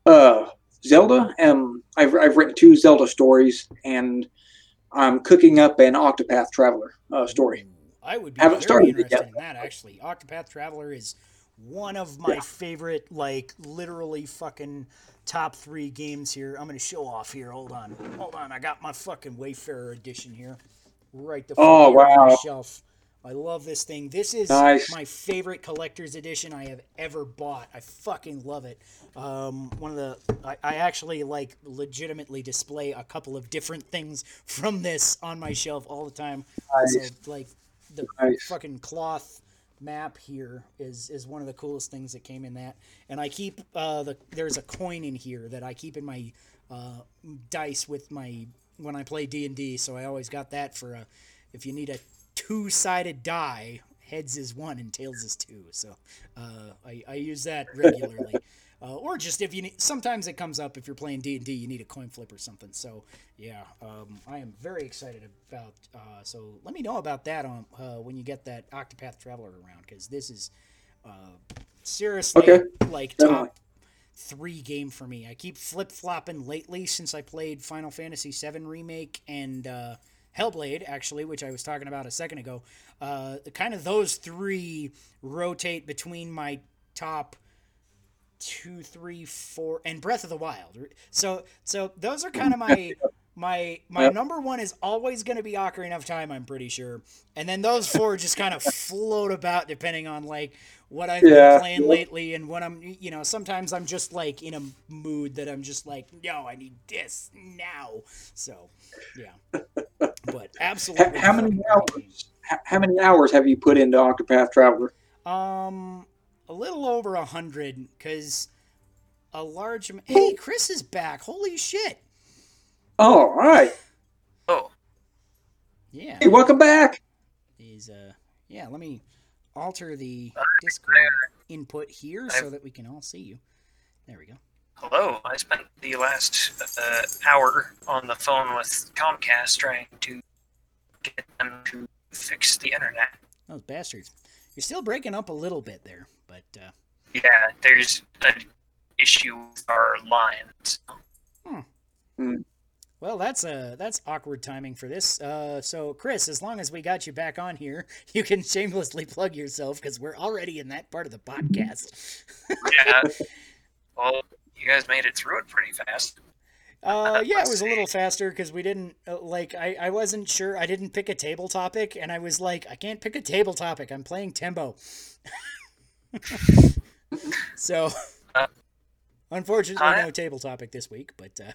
do? Uh, Zelda. Um, I've I've written two Zelda stories, and I'm cooking up an Octopath Traveler uh, story. I would be Haven't very started interested in that actually. Octopath Traveler is one of my Yeah. favorite, like literally fucking top three games here. I'm gonna show off here. Hold on, hold on. I got my fucking Wayfarer edition here, right the Oh, here on my wow. shelf. I love this thing. This is Nice. my favorite collector's edition I have ever bought. I fucking love it. Um, one of the I, I actually like legitimately display a couple of different things from this on my shelf all the time. Nice. So like the Nice. fucking cloth map here is is one of the coolest things that came in that. And I keep uh, the there's a coin in here that I keep in my uh, dice with my when I play D and D. So I always got that for a if you need a two sided die. Heads is one and tails is two. So uh, I, I use that [laughs] regularly. Uh, or just if you need, sometimes it comes up if you're playing D and D, you need a coin flip or something. So yeah, um, I am very excited about. Uh, so let me know about that on uh, when you get that Octopath Traveler around because this is uh, seriously Okay, like definitely. top three game for me. I keep flip flopping lately since I played Final Fantasy VII remake and uh, Hellblade actually, which I was talking about a second ago. Uh, kind of those three rotate between my top two, three, four, and Breath of the Wild. So, so those are kind of my my my Yep. number one is always going to be Ocarina of Time. I'm pretty sure, and then those four just kind of float about depending on like what I've Yeah. been playing lately and what I'm. You know, sometimes I'm just like in a mood that I'm just like, no, I need this now. So, yeah, but [laughs] absolutely. how many great game. hours? How, how many hours have you put into Octopath Traveler? Um, a little over a hundred, because a large. am- Hey, Chris is back. Holy shit! Oh, All right. Oh, Yeah, Hey, welcome back. he's uh, yeah. Let me alter the Discord input here so that we can all see you. There we go. hello. I spent the last uh, hour on the phone with Comcast trying to get them to fix the internet. Those bastards. You're still breaking up a little bit there, but uh, Yeah, there's an issue with our lines. well, that's uh that's awkward timing for this. Uh, so Chris, as long as we got you back on here, [laughs] you can shamelessly plug yourself because we're already in that part of the podcast. [laughs] Yeah. well, you guys made it through it pretty fast. Uh, yeah, it was a little [laughs] faster because we didn't uh, like. I I wasn't sure. I didn't pick a table topic, and I was like, I can't pick a table topic. I'm playing Tembo. [laughs] so, Uh, unfortunately, hi. no table topic this week. But uh,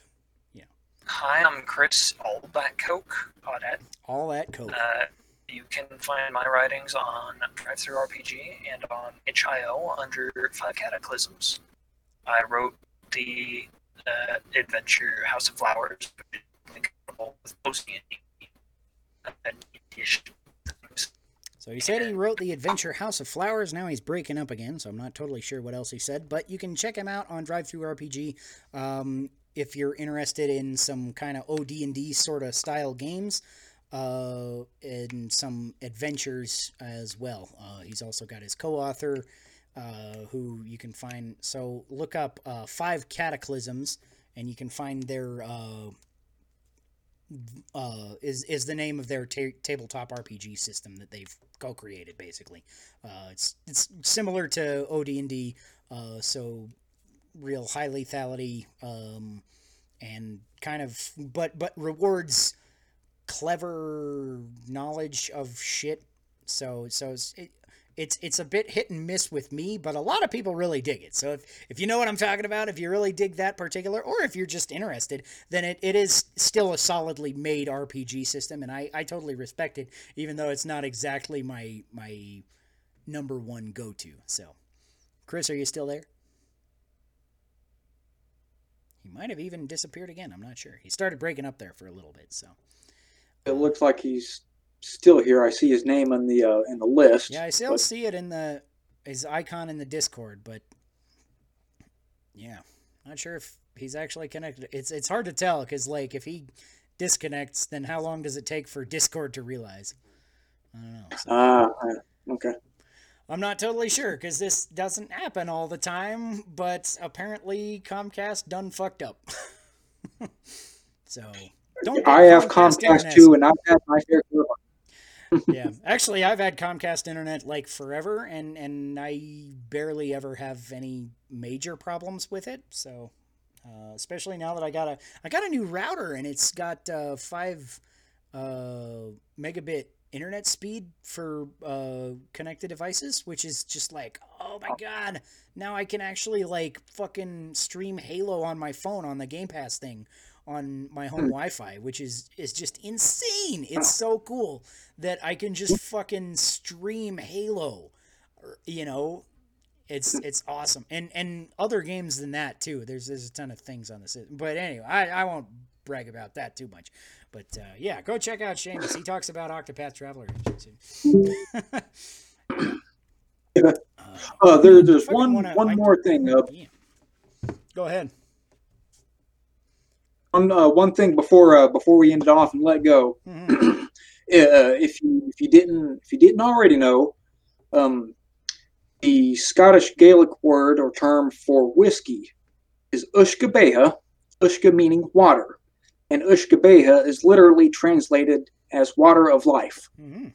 Hi, I'm Chris Allback Coke Audette. all that coke. Uh, you can find my writings on DriveThruRPG and on itch.io under Five Cataclysms. I wrote the uh, adventure House of Flowers, which is compatible with most D&D, ish things. So he said he wrote the adventure House of Flowers. Now he's breaking up again, so I'm not totally sure what else he said. But you can check him out on Drive Through RPG um, if you're interested in some kind of OD&D sort of style games. uh, and some adventures as well. Uh, he's also got his co-author, uh, who you can find. So look up uh, Five Cataclysms, and you can find their uh, uh, is is the name of their ta- tabletop RPG system that they've co-created. Basically, uh, it's it's similar to OD and D, so real high lethality, um, and kind of but but rewards clever knowledge of shit. So so it's, it, it's it's a bit hit and miss with me, but a lot of people really dig it. So if, if you know what I'm talking about, if you really dig that particular, or if you're just interested, then it, it is still a solidly made RPG system, and I, I totally respect it, even though it's not exactly my my number one go to. So, Chris, are you still there? He might have even disappeared again. I'm not sure. He started breaking up there for a little bit. So It looks like he's still here. I see his name on the uh, in the list. yeah, I still but- see it in the his icon in the Discord, but yeah, not sure if he's actually connected. It's it's hard to tell because like if he disconnects, then how long does it take for Discord to realize? I don't know. So. Ah, okay. I'm not totally sure because this doesn't happen all the time, but apparently Comcast done fucked up. [laughs] so don't. I have Comcast too, and I've had my fair share. of yeah, actually, I've had Comcast internet like forever, and and I barely ever have any major problems with it. So, uh, especially now that I got a I got a new router, and it's got uh, five uh, megabit internet speed for uh, connected devices, which is just like, oh my god! Now I can actually like fucking stream Halo on my phone on the Game Pass thing on my home Wi-Fi, which is is just insane. It's so cool that I can just fucking stream Halo. You know, it's it's awesome, and and other games than that too. There's there's a ton of things on this, but anyway, I I won't brag about that too much. But uh, yeah, go check out Seumas. He talks about Octopath Traveler. [laughs] uh, Uh, there, there's one wanna- one I- more thing. Uh, yeah. Go ahead. One uh, one thing before uh, before we end it off and let go. Mhm. [clears throat] uh, if you if you didn't if you didn't already know, um, the Scottish Gaelic word or term for whiskey is Ushkabeha, uisge meaning water, and uisge beatha is literally translated as water of life. Mhm.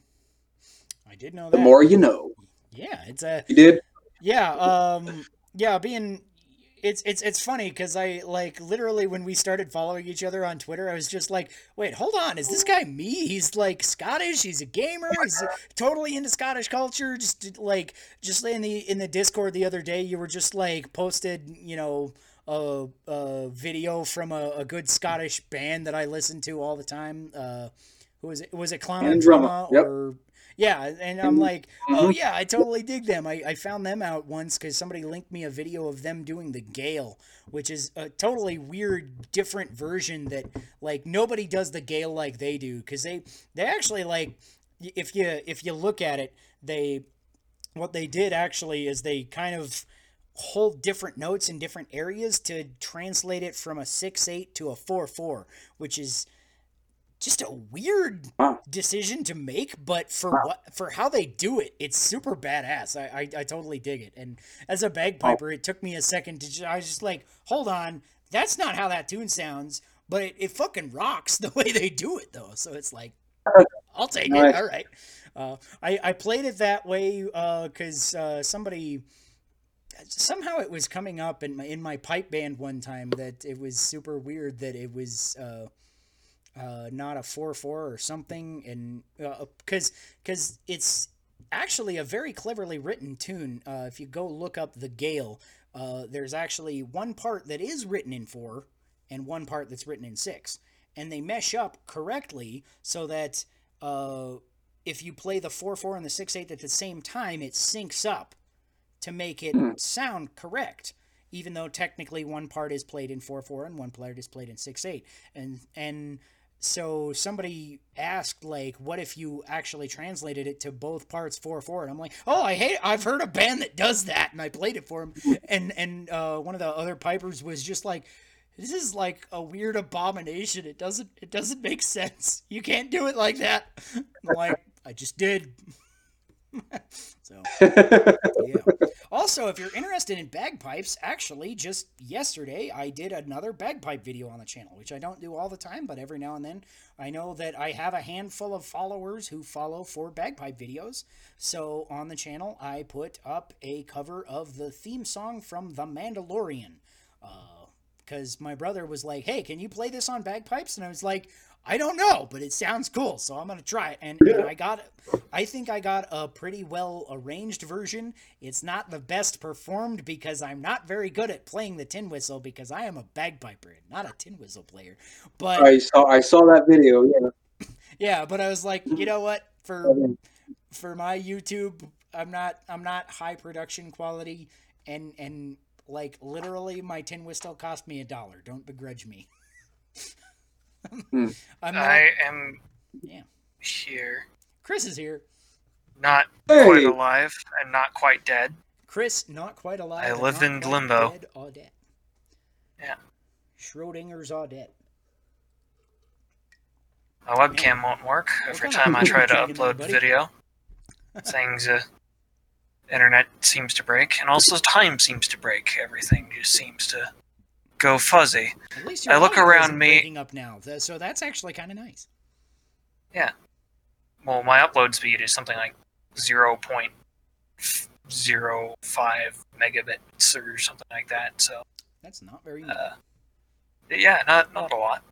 I did know that. The more you know. yeah, it's a You did? Yeah, um yeah, being it's it's it's funny cuz I like literally when we started following each other on Twitter, I was just like, "Wait, hold on. Is this guy me? He's like Scottish, he's a gamer, he's totally into Scottish culture." Just like just in the in the Discord the other day, you were just like posted, you know, a, a video from a, a good Scottish band that I listen to all the time. Uh who was it? Was it Clann An Drumma, yep. or yeah, and I'm Mhm. like, oh yeah, I totally dig them. I, I found them out once because somebody linked me a video of them doing the Gael, which is a totally weird, different version that like nobody does the Gael like they do because they they actually like if you if you look at it, they what they did actually is they kind of hold different notes in different areas to translate it from a six eight to a four four, which is just a weird decision to make, but for what for how they do it, it's super badass. I I, I totally dig it. And as a bagpiper, it took me a second to. ju- I was just like, hold on, that's not how that tune sounds, but it, it fucking rocks [laughs] the way they do it though. So it's like, [laughs] I'll take Nice. it. All right. Uh, I I played it that way because uh, somebody somehow it was coming up in my in my pipe band one time that it was super weird that it was uh, uh, not a four four or something, and because because it's actually a very cleverly written tune. Uh, if you go look up the Gael, uh, there's actually one part that is written in four and one part that's written in six, and they mesh up correctly so that uh, if you play the four four and the six eight at the same time, it syncs up to make it Hmm. sound correct even though technically one part is played in 4-4 and one part is played in 6-8 and and so somebody asked like what if you actually translated it to both parts 4-4 and i'm like oh i hate i've heard a band that does that and i played it for him [laughs] and and uh, one of the other pipers was just like this is like a weird abomination. It doesn't it doesn't make sense. You can't do it like that. I'm like, I just did. [laughs] so [laughs] yeah. Also, if you're interested in bagpipes, actually, just yesterday I did another bagpipe video on the channel, which I don't do all the time, but every now and then I know that I have a handful of followers who follow for bagpipe videos. So on the channel, I put up a cover of the theme song from The Mandalorian. Uh, because my brother was like, hey, can you play this on bagpipes? And I was like, I don't know, but it sounds cool, so I'm gonna try it. And, and I got, I think I got a pretty well arranged version. It's not the best performed because I'm not very good at playing the tin whistle because I am a bagpiper, not a tin whistle player. But I saw I saw that video. Yeah. [laughs] yeah, but I was like, you know what? For for my YouTube, I'm not I'm not high production quality, and and like literally, my tin whistle cost me a dollar. Don't begrudge me. [laughs] Hmm. [laughs] I'm not. I am Yeah. here, Chris is here. not Hey. quite alive and not quite dead. Chris, not quite alive. I and live not in limbo. Dead or. Yeah. Schrodinger's all dead. My webcam won't work every kind time I try to drinking there, upload buddy? video. [laughs] Things, uh, internet seems to break, and also time seems to break. Everything just seems to go fuzzy. At least I look around me- up now, so that's actually kind of nice. Yeah. Well, my upload speed is something like 0.05 megabits or something like that. So, That's not very. uh, yeah, not not a lot.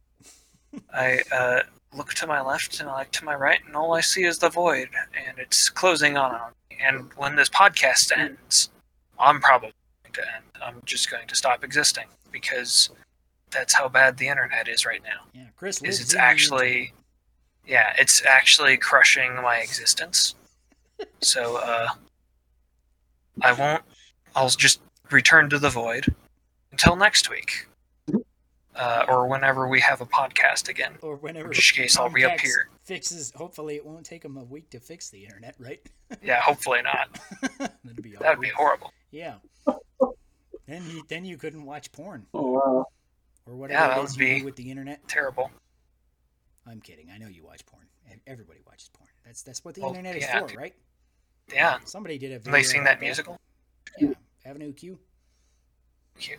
[laughs] I uh, look to my left and I look to my right, and all I see is the void, and it's closing on on me. And when this podcast ends, I'm probably to. I'm just going to stop existing because that's how bad the internet is right now. yeah, Chris Is it's actually, yeah, it's actually crushing my existence. [laughs] So uh, I won't. I'll just return to the void until next week. Uh, or whenever we have a podcast again. or whenever. In which case I'll reappear. Fixes. Hopefully, it won't take them a week to fix the internet, right? Yeah, hopefully not. [laughs] That'd be That'd be horrible. Yeah. then you then you couldn't watch porn Oh wow. or whatever Yeah, that would be- with the internet. Terrible. I'm kidding. I know you watch porn. Everybody watches porn. That's that's what the Well, internet is for, right? Yeah. Somebody did a video. Have they seen that musical? Yeah, Avenue Q. Q.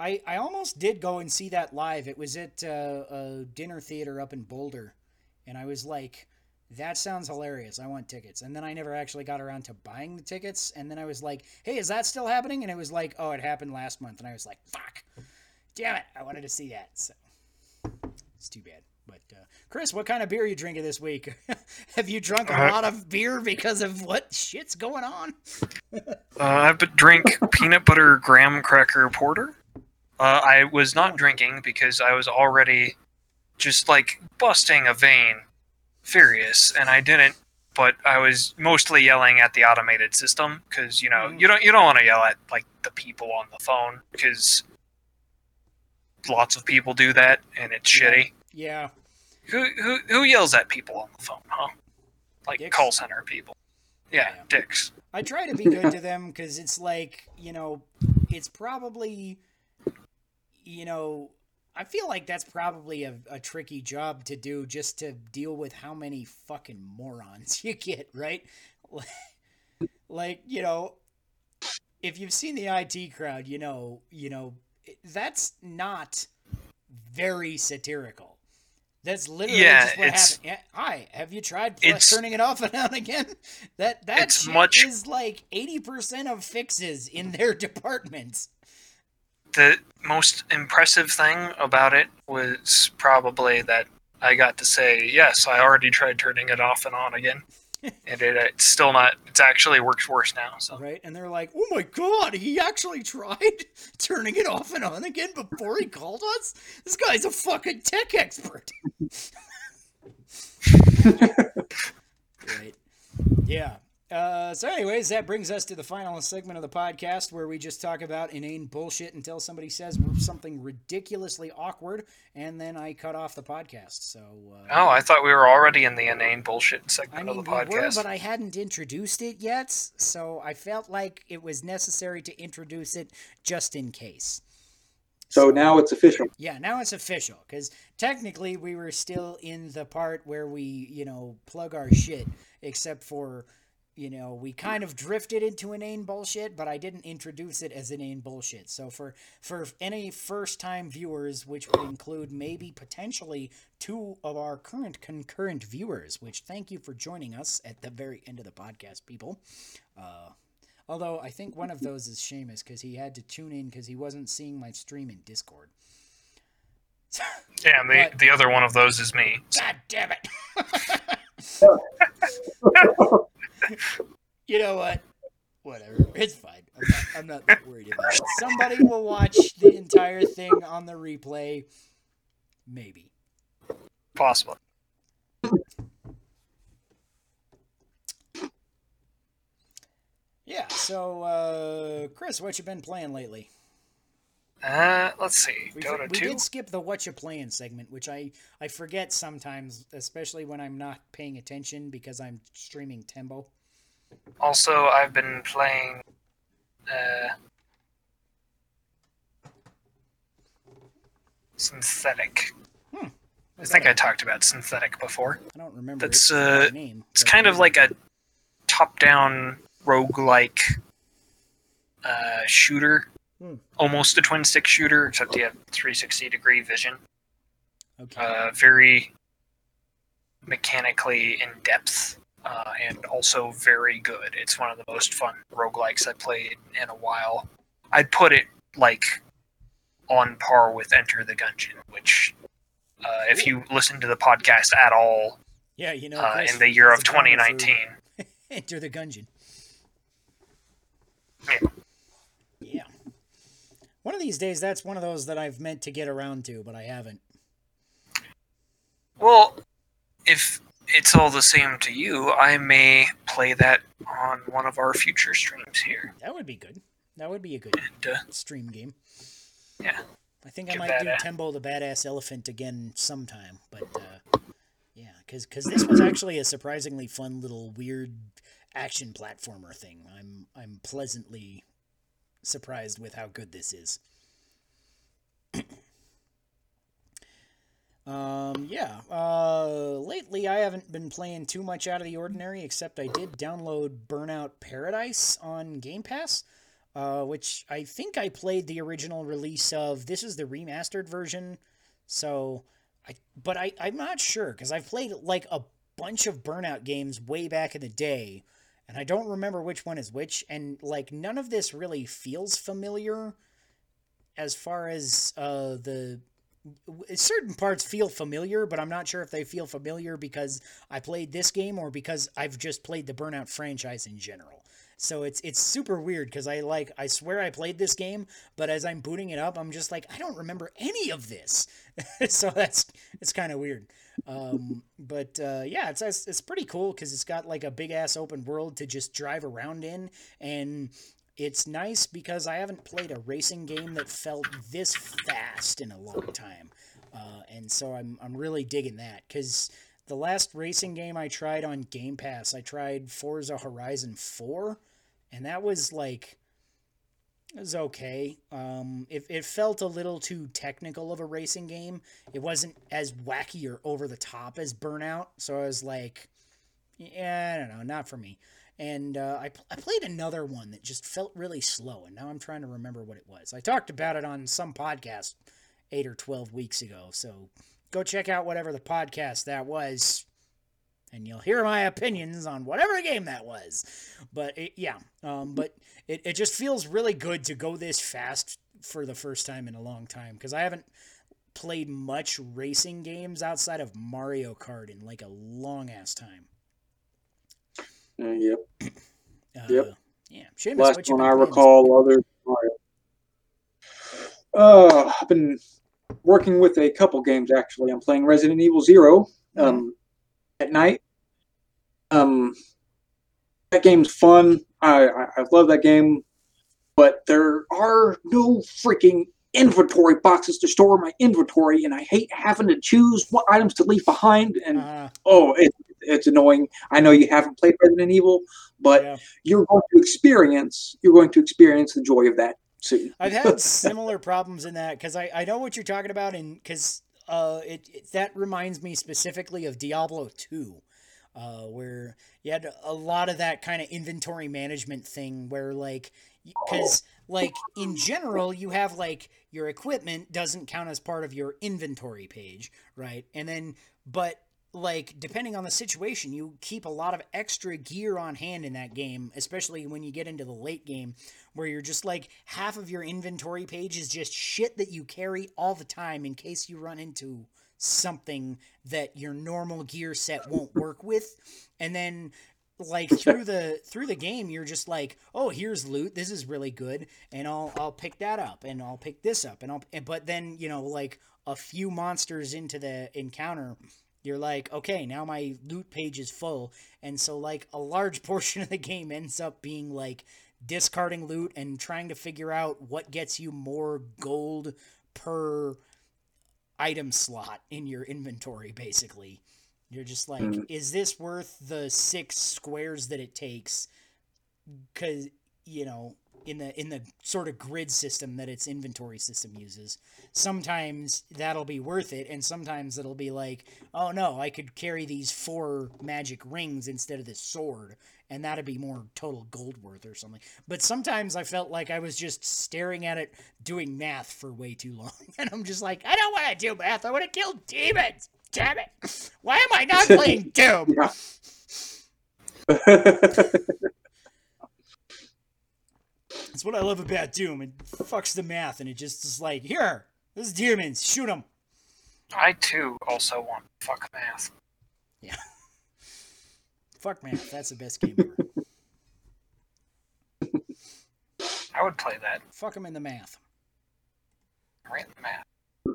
I, I almost did go and see that live. It was at uh, a dinner theater up in Boulder, and I was like, "That sounds hilarious. I want tickets." And then I never actually got around to buying the tickets. And then I was like, "Hey, is that still happening?" And it was like, "Oh, it happened last month." And I was like, "Fuck, damn it! I wanted to see that." So it's too bad. But uh, Chris, what kind of beer are you drinking this week? [laughs] Have you drunk a Uh, lot of beer because of what shit's going on? [laughs] Uh, I would drink peanut butter graham cracker porter. Uh, I was not drinking because I was already just like busting a vein, furious, and I didn't. But I was mostly yelling at the automated system because you know Mhm. you don't you don't want to yell at like the people on the phone because lots of people do that and it's Yeah. shitty. Yeah, Who who who yells at people on the phone, huh? Like Dicks. call center people. Yeah, Yeah. dicks. I try to be good to them because it's like you know, it's probably, you know, I feel like that's probably a, a tricky job to do just to deal with how many fucking morons [laughs] you get, right? [laughs] like you know, if you've seen the IT crowd, you know, you know, that's not very satirical. That's literally Yeah, just what happened. Yeah, hi, have you tried turning it off and [laughs] on again? That that It's shit much- is like eighty percent of fixes in their departments. The most impressive thing about it was probably that I got to say, yes, I already tried turning it off and on again. [laughs] and it, it's still not, it's actually works worse now. So, right? And they're like, "Oh my god, he actually [laughs] tried turning it off and on again before he called us. This guy's a fucking tech expert." [laughs] right. Yeah. Uh, so, anyways, that brings us to the final segment of the podcast where we just talk about inane bullshit until somebody says something ridiculously awkward, and then I cut off the podcast. So, uh, oh, I thought we were already in the inane bullshit segment I mean, of the we were, podcast. but I hadn't introduced it yet, so I felt like it was necessary to introduce it just in case. So now it's official. Yeah, now it's official because technically we were still in the part where we, you know, plug our shit, except for, you know, we kind of drifted into inane bullshit, but I didn't introduce it as inane bullshit. So for for any first time viewers, which would include maybe potentially two of our current concurrent viewers, which thank you for joining us at the very end of the podcast, people. Uh, Although I think one of those is Seumas because he had to tune in because he wasn't seeing my stream in Discord. [laughs] Yeah, and the, But- the other one of those is me. God damn it! [laughs] [laughs] you know what? Whatever. It's fine. I'm not, I'm not that worried about it. Somebody will watch the entire thing on the replay. Maybe. Possible. Yeah. So, uh, Chris, what you been playing lately? Uh, let's see. We, Dota we 2. did skip the what you playing segment, which I I forget sometimes, especially when I'm not paying attention because I'm streaming Tembo. Also, I've been playing. Uh, Synthetik. Hmm. I think I talked about Synthetik before. I don't remember. That's, uh, name. It's kind of like a top-down roguelike uh, shooter, Hmm. almost a twin-stick shooter, except you have 360-degree vision. okay. Uh, very mechanically in depth, uh, and also very good. It's one of the most fun roguelikes I played in a while. I'd put it like on par with Enter the Gungeon, which, uh, if you listen to the podcast at all yeah, you know, uh, in the year of a boner for 2019, [laughs] Enter the Gungeon. Yeah. Yeah. One of these days, that's one of those that I've meant to get around to, but I haven't. well, if it's all the same to you, I may play that on one of our future streams here. That would be good. That would be a good And, uh, stream game. Yeah. I think I might do a- Tembo the Badass Elephant again sometime, but uh, yeah, because this was actually a surprisingly fun little weird action platformer thing. I'm I'm pleasantly surprised with how good this is. [clears throat] um, yeah. Uh, lately I haven't been playing too much out of the ordinary, except I did download Burnout Paradise on Game Pass uh, which I think I played the original release of. This is the remastered version, so I. But I I'm not sure because I've played like a bunch of Burnout games way back in the day, and I don't remember which one is which. And like none of this really feels familiar, as far as uh the. Certain parts feel familiar, but I'm not sure if they feel familiar because I played this game or because I've just played the Burnout franchise in general. So it's it's super weird because I like I swear I played this game, but as I'm booting it up, I'm just like I don't remember any of this. [laughs] so that's it's kind of weird. Um, but uh, yeah, it's it's, pretty cool because it's got like a big ass open world to just drive around in, and it's nice because I haven't played a racing game that felt this fast in a long [laughs] time, uh, and so I'm I'm really digging that because the last racing game I tried on Game Pass, I tried Forza Horizon 4, and that was like it was okay. Um, it, it felt a little too technical of a racing game. It wasn't as wacky or over the top as Burnout, so I was like, yeah, I don't know, not for me. And uh, I, I played another one that just felt really slow, and now I'm trying to remember what it was. I talked about it on some podcast eight or 12 weeks ago, so go check out whatever the podcast that was and you'll hear my opinions on whatever game that was but it, yeah um, but it, it just feels really good to go this fast for the first time in a long time because i haven't played much racing games outside of mario kart in like a long ass time Uh, yep. uh, Yep. yeah Seumas, Last one I recall, other. Uh, I've been working with a couple games actually. I'm playing Resident Evil Zero um, at night. Um, that game's fun. I, I I love that game, but there are no freaking inventory boxes to store my inventory, and I hate having to choose what items to leave behind. And Uh, oh, it, it's annoying. I know you haven't played Resident Evil, but yeah. you're going to experience you're going to experience the joy of that soon. I've had [laughs] similar problems in that because I, I know what you're talking about, and because uh, it, it that reminds me specifically of Diablo 2, uh, where you had a lot of that kind of inventory management thing where like because like in general you have like your equipment doesn't count as part of your inventory page right and then but like depending on the situation you keep a lot of extra gear on hand in that game especially when you get into the late game where you're just like half of your inventory page is just shit that you carry all the time in case you run into something that your normal gear set won't work with. And then like [laughs] through the through the game you're just like oh here's loot. This is really good. And i'll i'll pick that up. And i'll pick this up. And i'll and- but then you know like a few monsters into the encounter you're like okay now my loot page is full. And so like a large [laughs] portion of the game ends up being like discarding loot and trying to figure out what gets you more gold per item slot in your inventory basically. You're just like Mhm. is this worth the six squares that it takes? Cuz you know in the in the sort of grid system that its inventory system uses sometimes that'll be worth it and sometimes it'll be like oh no i could carry these four magic rings instead of this sword and that'd be more total gold worth or something. But sometimes i felt like i was just staring at it doing math for way too long [laughs] and i'm just like i don't want to do math i want to kill demons damn it! Why am i not [laughs] playing doom? Yeah. [laughs] That's what I love about Doom. It fucks the math, and it just is like, here, this is demons, shoot them. I too also want fuck math. Yeah. [laughs] fuck math. That's the best game ever. I would play that Fuck them in the math. right in the math.